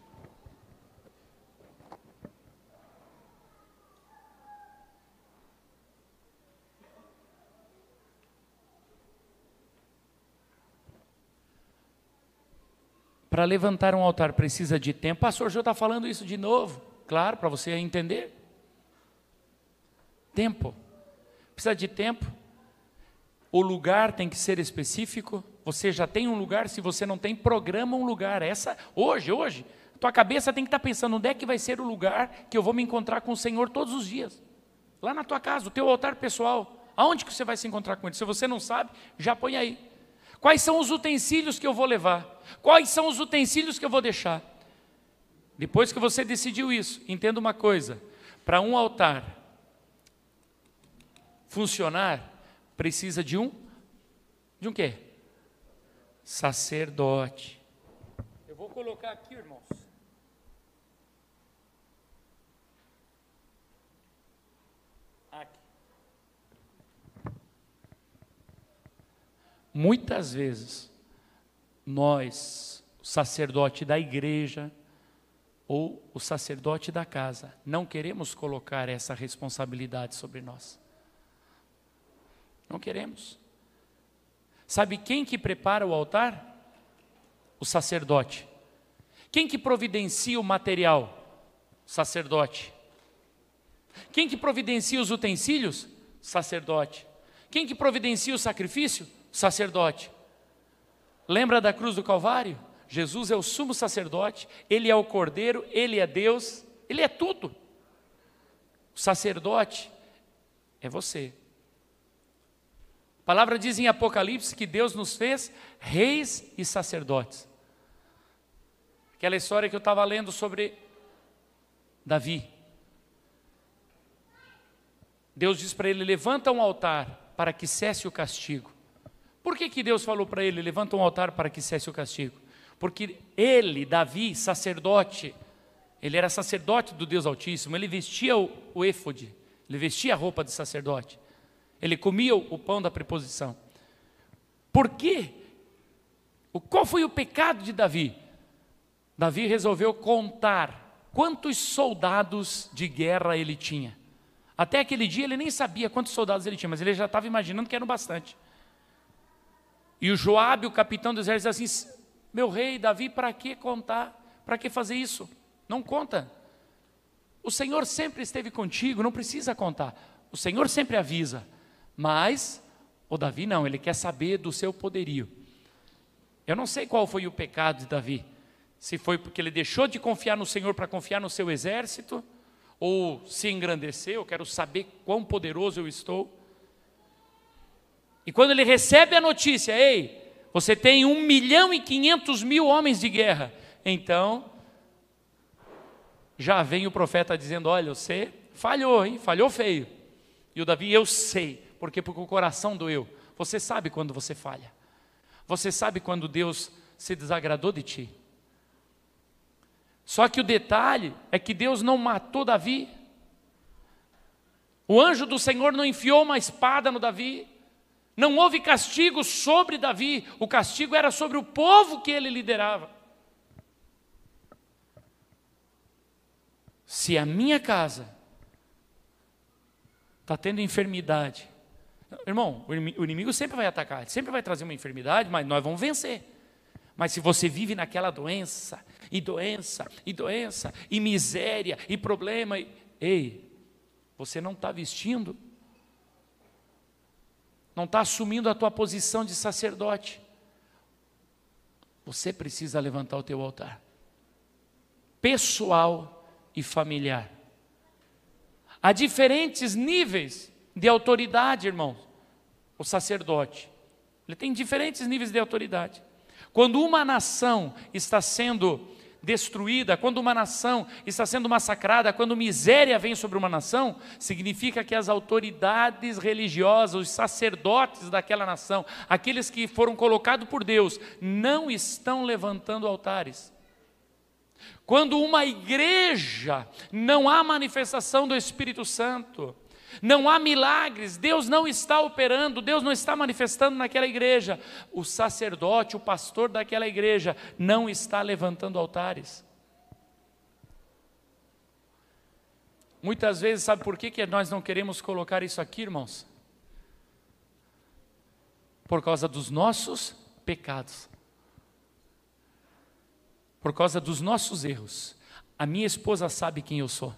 A: Para levantar um altar precisa de tempo. Pastor, senhor está falando isso de novo. Claro, para você entender. Tempo. Precisa de tempo. O lugar tem que ser específico. Você já tem um lugar, se você não tem, programa um lugar. Essa hoje, hoje, tua cabeça tem que estar tá pensando onde é que vai ser o lugar que eu vou me encontrar com o Senhor todos os dias. Lá na tua casa, o teu altar pessoal. Aonde que você vai se encontrar com ele? Se você não sabe, já põe aí. Quais são os utensílios que eu vou levar? Quais são os utensílios que eu vou deixar? Depois que você decidiu isso, entenda uma coisa: para um altar funcionar, precisa de um de um quê? Sacerdote. Eu vou colocar aqui, irmãos. Aqui. Muitas vezes nós, o sacerdote da igreja ou o sacerdote da casa, não queremos colocar essa responsabilidade sobre nós. Não queremos. Sabe quem que prepara o altar? O sacerdote. Quem que providencia o material? O sacerdote. Quem que providencia os utensílios? Sacerdote. Quem que providencia o sacrifício? Sacerdote. Lembra da cruz do Calvário? Jesus é o sumo sacerdote, ele é o cordeiro, ele é Deus, ele é tudo. O sacerdote é você. A palavra diz em Apocalipse que Deus nos fez reis e sacerdotes. Aquela história que eu estava lendo sobre Davi. Deus diz para ele: levanta um altar para que cesse o castigo. Por que, que Deus falou para ele: levanta um altar para que cesse o castigo? Porque ele, Davi, sacerdote, ele era sacerdote do Deus Altíssimo, ele vestia o, o éfode, ele vestia a roupa de sacerdote. Ele comia o pão da preposição. Por quê? Qual foi o pecado de Davi? Davi resolveu contar quantos soldados de guerra ele tinha. Até aquele dia ele nem sabia quantos soldados ele tinha, mas ele já estava imaginando que eram bastante. E o Joabe, o capitão do exército, diz assim: Meu rei, Davi, para que contar? Para que fazer isso? Não conta. O Senhor sempre esteve contigo, não precisa contar. O Senhor sempre avisa. Mas o Davi não, ele quer saber do seu poderio. Eu não sei qual foi o pecado de Davi. Se foi porque ele deixou de confiar no Senhor para confiar no seu exército, ou se engrandeceu, eu quero saber quão poderoso eu estou. E quando ele recebe a notícia, ei, você tem um milhão e quinhentos mil homens de guerra, então já vem o profeta dizendo: olha, você falhou, hein? Falhou feio. E o Davi, eu sei, por quê? Porque o coração doeu. Você sabe quando você falha. Você sabe quando Deus se desagradou de ti. Só que o detalhe é que Deus não matou Davi. O anjo do Senhor não enfiou uma espada no Davi. Não houve castigo sobre Davi, o castigo era sobre o povo que ele liderava. Se a minha casa está tendo enfermidade, irmão, o inimigo sempre vai atacar, sempre vai trazer uma enfermidade, mas nós vamos vencer. Mas se você vive naquela doença, e doença, e doença, e miséria, e problema, e... ei, você não está vestindo não está assumindo a tua posição de sacerdote. Você precisa levantar o teu altar, pessoal e familiar. Há diferentes níveis de autoridade, irmãos. O sacerdote, ele tem diferentes níveis de autoridade. Quando uma nação está sendo destruída, quando uma nação está sendo massacrada, quando miséria vem sobre uma nação, significa que as autoridades religiosas, os sacerdotes daquela nação, aqueles que foram colocados por Deus, não estão levantando altares. Quando uma igreja não há manifestação do Espírito Santo, não há milagres, Deus não está operando, Deus não está manifestando naquela igreja. O sacerdote, o pastor daquela igreja, não está levantando altares. Muitas vezes, sabe por que, que nós não queremos colocar isso aqui, irmãos? Por causa dos nossos pecados, por causa dos nossos erros. A minha esposa sabe quem eu sou,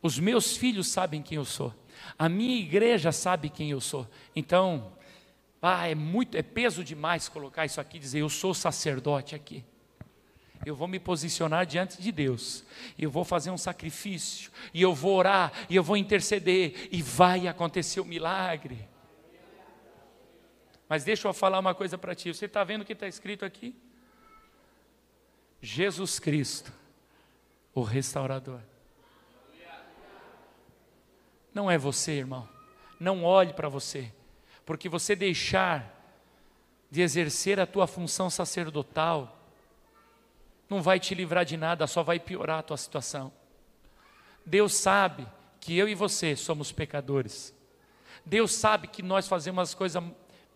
A: os meus filhos sabem quem eu sou. A minha igreja sabe quem eu sou. Então, ah, é muito, é peso demais colocar isso aqui, dizer eu sou sacerdote aqui. Eu vou me posicionar diante de Deus, eu vou fazer um sacrifício, e eu vou orar, e eu vou interceder, e vai acontecer o um milagre. Mas deixa eu falar uma coisa para ti. Você está vendo o que está escrito aqui? Jesus Cristo, o restaurador. Não é você, irmão. Não olhe para você, porque você deixar de exercer a tua função sacerdotal não vai te livrar de nada, só vai piorar a tua situação. Deus sabe que eu e você somos pecadores. Deus sabe que nós fazemos as coisas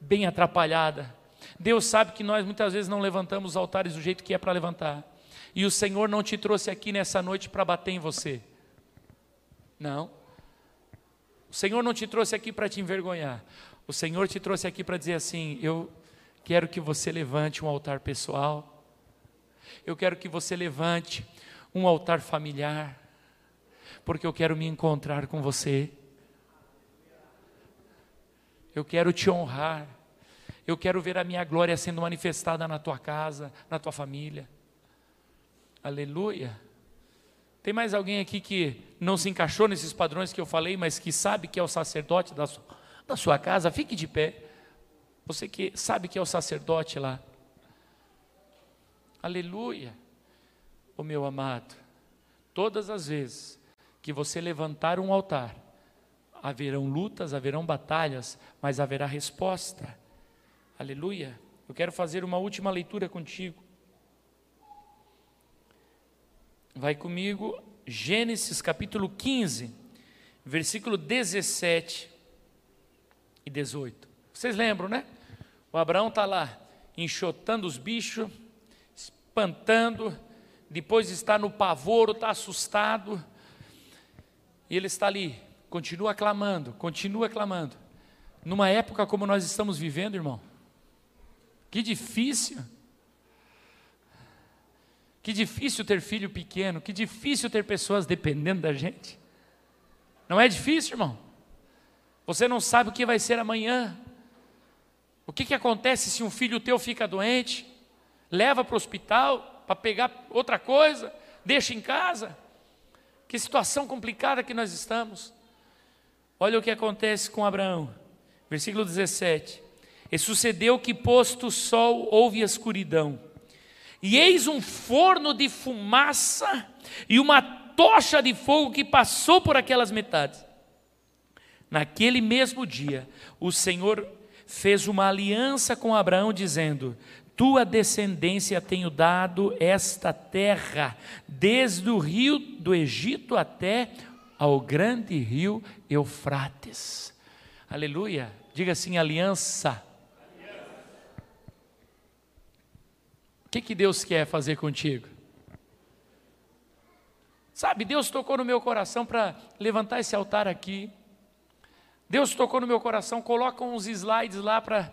A: bem atrapalhadas. Deus sabe que nós muitas vezes não levantamos os altares do jeito que é para levantar. E o Senhor não te trouxe aqui nessa noite para bater em você. Não. Senhor não te trouxe aqui para te envergonhar. O Senhor te trouxe aqui para dizer assim: eu quero que você levante um altar pessoal. Eu quero que você levante um altar familiar. Porque eu quero me encontrar com você. Eu quero te honrar. Eu quero ver a minha glória sendo manifestada na tua casa, na tua família. Aleluia. Tem mais alguém aqui que não se encaixou nesses padrões que eu falei, mas que sabe que é o sacerdote da sua, da sua casa? Fique de pé. Você que sabe que é o sacerdote lá. Aleluia. O meu amado, todas as vezes que você levantar um altar, haverão lutas, haverão batalhas, mas haverá resposta. Aleluia. Eu quero fazer uma última leitura contigo. Vai comigo, Gênesis capítulo 15, versículo 17 e 18. Vocês lembram, né? O Abraão está lá enxotando os bichos, espantando, depois está no pavoro, está assustado, e ele está ali, continua clamando, continua clamando. Numa época como nós estamos vivendo, irmão, que difícil. Que difícil ter filho pequeno, que difícil ter pessoas dependendo da gente. Não é difícil, irmão? Você não sabe o que vai ser amanhã. O que, que acontece se um filho teu fica doente? Leva para o hospital para pegar outra coisa, deixa em casa. Que situação complicada que nós estamos. Olha o que acontece com Abraão, versículo 17. E sucedeu que, posto o sol, houve escuridão e eis um forno de fumaça e uma tocha de fogo que passou por aquelas metades. Naquele mesmo dia, o Senhor fez uma aliança com Abraão, dizendo: Tua descendência tenho dado esta terra, desde o rio do Egito até ao grande rio Eufrates. Aleluia. Diga assim: aliança. Que, que Deus quer fazer contigo? Sabe, Deus tocou no meu coração para levantar esse altar aqui. Deus tocou no meu coração, coloca uns slides lá para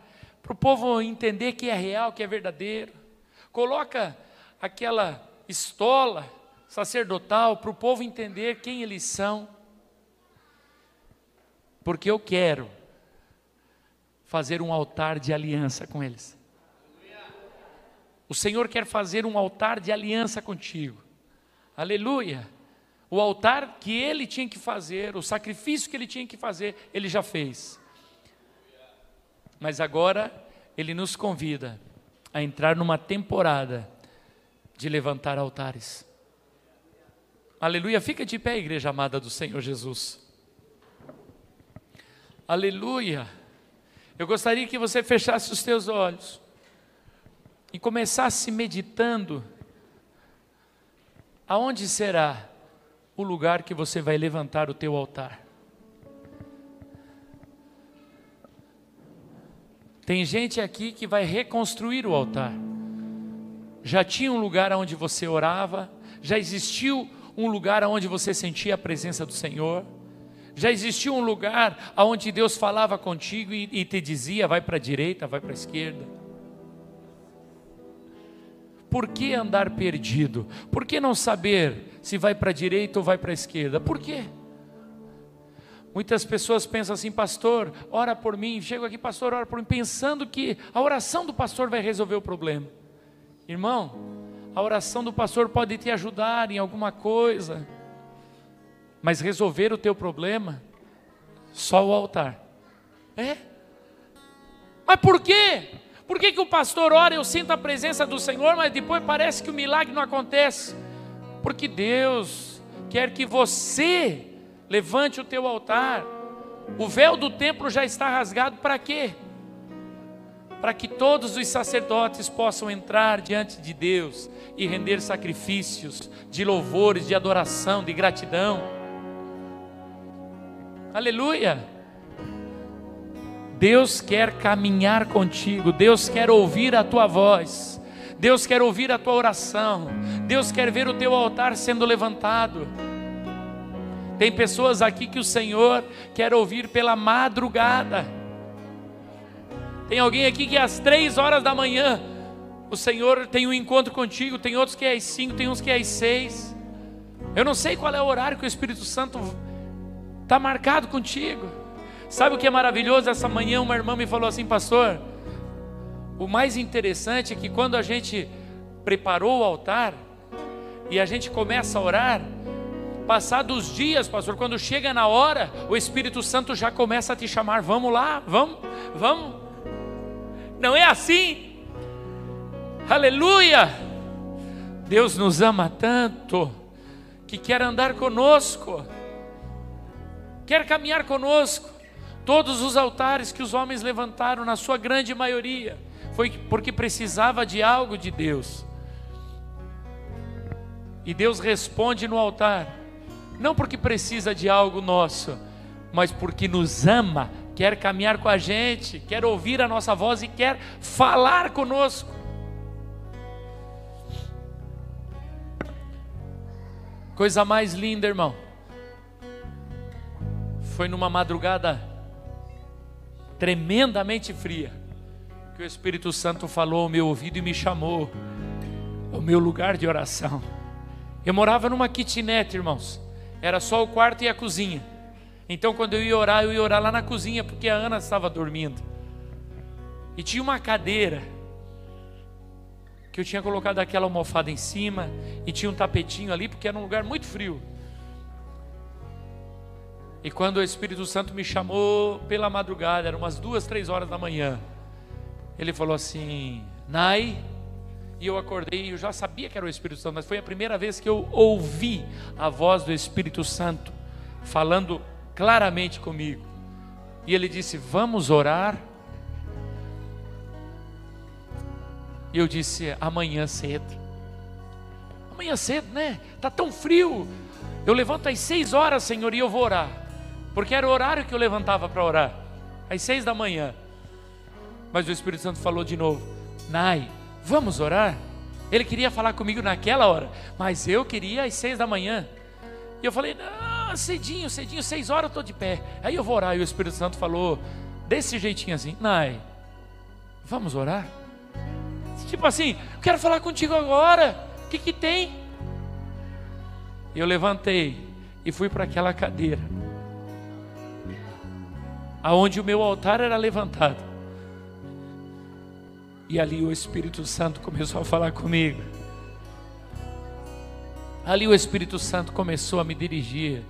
A: o povo entender que é real, que é verdadeiro. Coloca aquela estola sacerdotal para o povo entender quem eles são. Porque eu quero fazer um altar de aliança com eles. O Senhor quer fazer um altar de aliança contigo. Aleluia. O altar que ele tinha que fazer, o sacrifício que ele tinha que fazer, ele já fez. Mas agora ele nos convida a entrar numa temporada de levantar altares. Aleluia. Fica de pé, igreja amada do Senhor Jesus. Aleluia. Eu gostaria que você fechasse os teus olhos e começasse meditando aonde será o lugar que você vai levantar o teu altar. Tem gente aqui que vai reconstruir o altar. Já tinha um lugar onde você orava, já existiu um lugar onde você sentia a presença do Senhor, já existiu um lugar onde Deus falava contigo e, e te dizia: vai para a direita, vai para a esquerda. Por que andar perdido? Por que não saber se vai para a direita ou vai para a esquerda? Por quê? Muitas pessoas pensam assim, pastor, ora por mim. Chego aqui, pastor, ora por mim, pensando que a oração do pastor vai resolver o problema. Irmão, a oração do pastor pode te ajudar em alguma coisa, mas resolver o teu problema, só o altar. É? Mas por quê? Por que, que o pastor ora, eu sinto a presença do Senhor, mas depois parece que o milagre não acontece? Porque Deus quer que você levante o teu altar. O véu do templo já está rasgado para quê? Para que todos os sacerdotes possam entrar diante de Deus e render sacrifícios de louvores, de adoração, de gratidão. Aleluia! Deus quer caminhar contigo, Deus quer ouvir a tua voz, Deus quer ouvir a tua oração, Deus quer ver o teu altar sendo levantado. Tem pessoas aqui que o Senhor quer ouvir pela madrugada. Tem alguém aqui que às três horas da manhã o Senhor tem um encontro contigo, tem outros que é às cinco, tem uns que é às seis. Eu não sei qual é o horário que o Espírito Santo está marcado contigo. Sabe o que é maravilhoso? Essa manhã uma irmã me falou assim, pastor. O mais interessante é que quando a gente preparou o altar e a gente começa a orar, passados dias, pastor, quando chega na hora, o Espírito Santo já começa a te chamar, vamos lá, vamos, vamos. Não é assim? Aleluia! Deus nos ama tanto que quer andar conosco, quer caminhar conosco. Todos os altares que os homens levantaram, na sua grande maioria, foi porque precisava de algo de Deus. E Deus responde no altar, não porque precisa de algo nosso, mas porque nos ama, quer caminhar com a gente, quer ouvir a nossa voz e quer falar conosco. Coisa mais linda, irmão. Foi numa madrugada tremendamente fria, que o Espírito Santo falou ao meu ouvido e me chamou ao meu lugar de oração. Eu morava numa kitnet, irmãos. Era só o quarto e a cozinha. Então, quando eu ia orar, eu ia orar lá na cozinha, porque a Ana estava dormindo. E tinha uma cadeira que eu tinha colocado aquela almofada em cima e tinha um tapetinho ali, porque era um lugar muito frio. E quando o Espírito Santo me chamou pela madrugada, eram umas duas, três horas da manhã, ele falou assim: Nai, e eu acordei, eu já sabia que era o Espírito Santo, mas foi a primeira vez que eu ouvi a voz do Espírito Santo falando claramente comigo. E ele disse: Vamos orar. E eu disse: Amanhã cedo. Amanhã cedo, né? Tá tão frio. Eu levanto às seis horas, Senhor, e eu vou orar porque era o horário que eu levantava para orar. às seis da manhã. Mas o Espírito Santo falou de novo: Nai, vamos orar? Ele queria falar comigo naquela hora, mas eu queria às seis da manhã. E eu falei: Não, cedinho, cedinho, seis horas eu estou de pé. Aí eu vou orar. E o Espírito Santo falou desse jeitinho assim: Nai, vamos orar? Tipo assim, quero falar contigo agora. O que, que tem? Eu levantei e fui para aquela cadeira, aonde o meu altar era levantado. E ali o Espírito Santo começou a falar comigo. Ali o Espírito Santo começou a me dirigir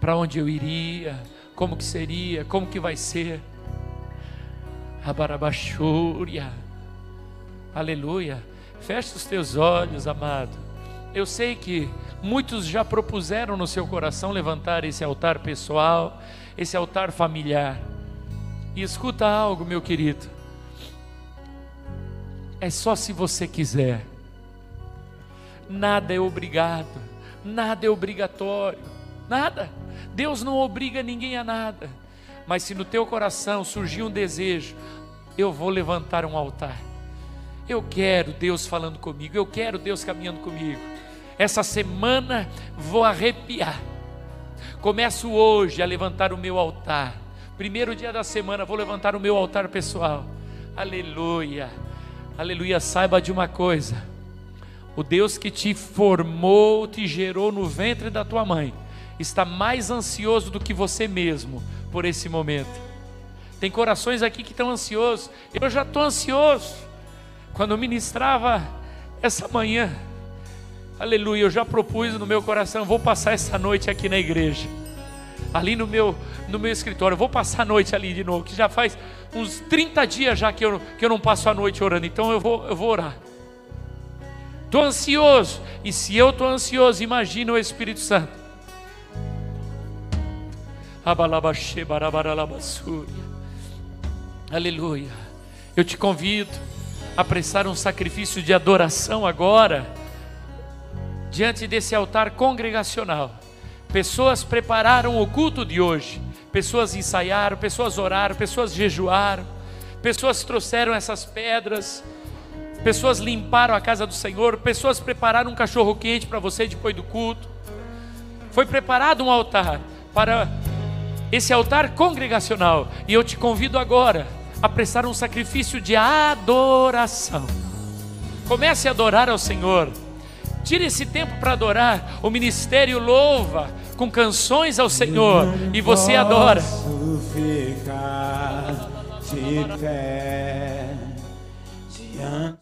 A: para onde eu iria, como que seria, como que vai ser. Abarabachúria. Aleluia. Feche os teus olhos, amado. Eu sei que muitos já propuseram no seu coração levantar esse altar pessoal, esse altar familiar. E escuta algo, meu querido é só se você quiser. Nada é obrigado, nada é obrigatório, nada. Deus não obriga ninguém a nada. Mas se no teu coração surgir um desejo, eu vou levantar um altar. Eu quero Deus falando comigo, eu quero Deus caminhando comigo. Essa semana vou arrepiar. Começo hoje a levantar o meu altar. Primeiro dia da semana vou levantar o meu altar pessoal. Aleluia. Aleluia, saiba de uma coisa: o Deus que te formou, te gerou no ventre da tua mãe, está mais ansioso do que você mesmo por esse momento. Tem corações aqui que estão ansiosos, eu já estou ansioso. Quando ministrava essa manhã, aleluia, eu já propus no meu coração: vou passar essa noite aqui na igreja, ali no meu, no meu escritório, vou passar a noite ali de novo, que já faz uns 30 dias já que eu, que eu não passo a noite orando, então eu vou, eu vou orar. Estou ansioso, e se eu estou ansioso, imagina o Espírito Santo. Aleluia. Eu te convido a prestar um sacrifício de adoração agora, diante desse altar congregacional. Pessoas prepararam o culto de hoje pessoas ensaiaram, pessoas oraram, pessoas jejuaram, pessoas trouxeram essas pedras, pessoas limparam a casa do Senhor, pessoas prepararam um cachorro quente para você depois do culto. Foi preparado um altar para esse altar congregacional, e eu te convido agora a prestar um sacrifício de adoração. Comece a adorar ao Senhor. Tire esse tempo para adorar. O ministério louva com canções ao Senhor e você adora.
B: Ficar de pé diante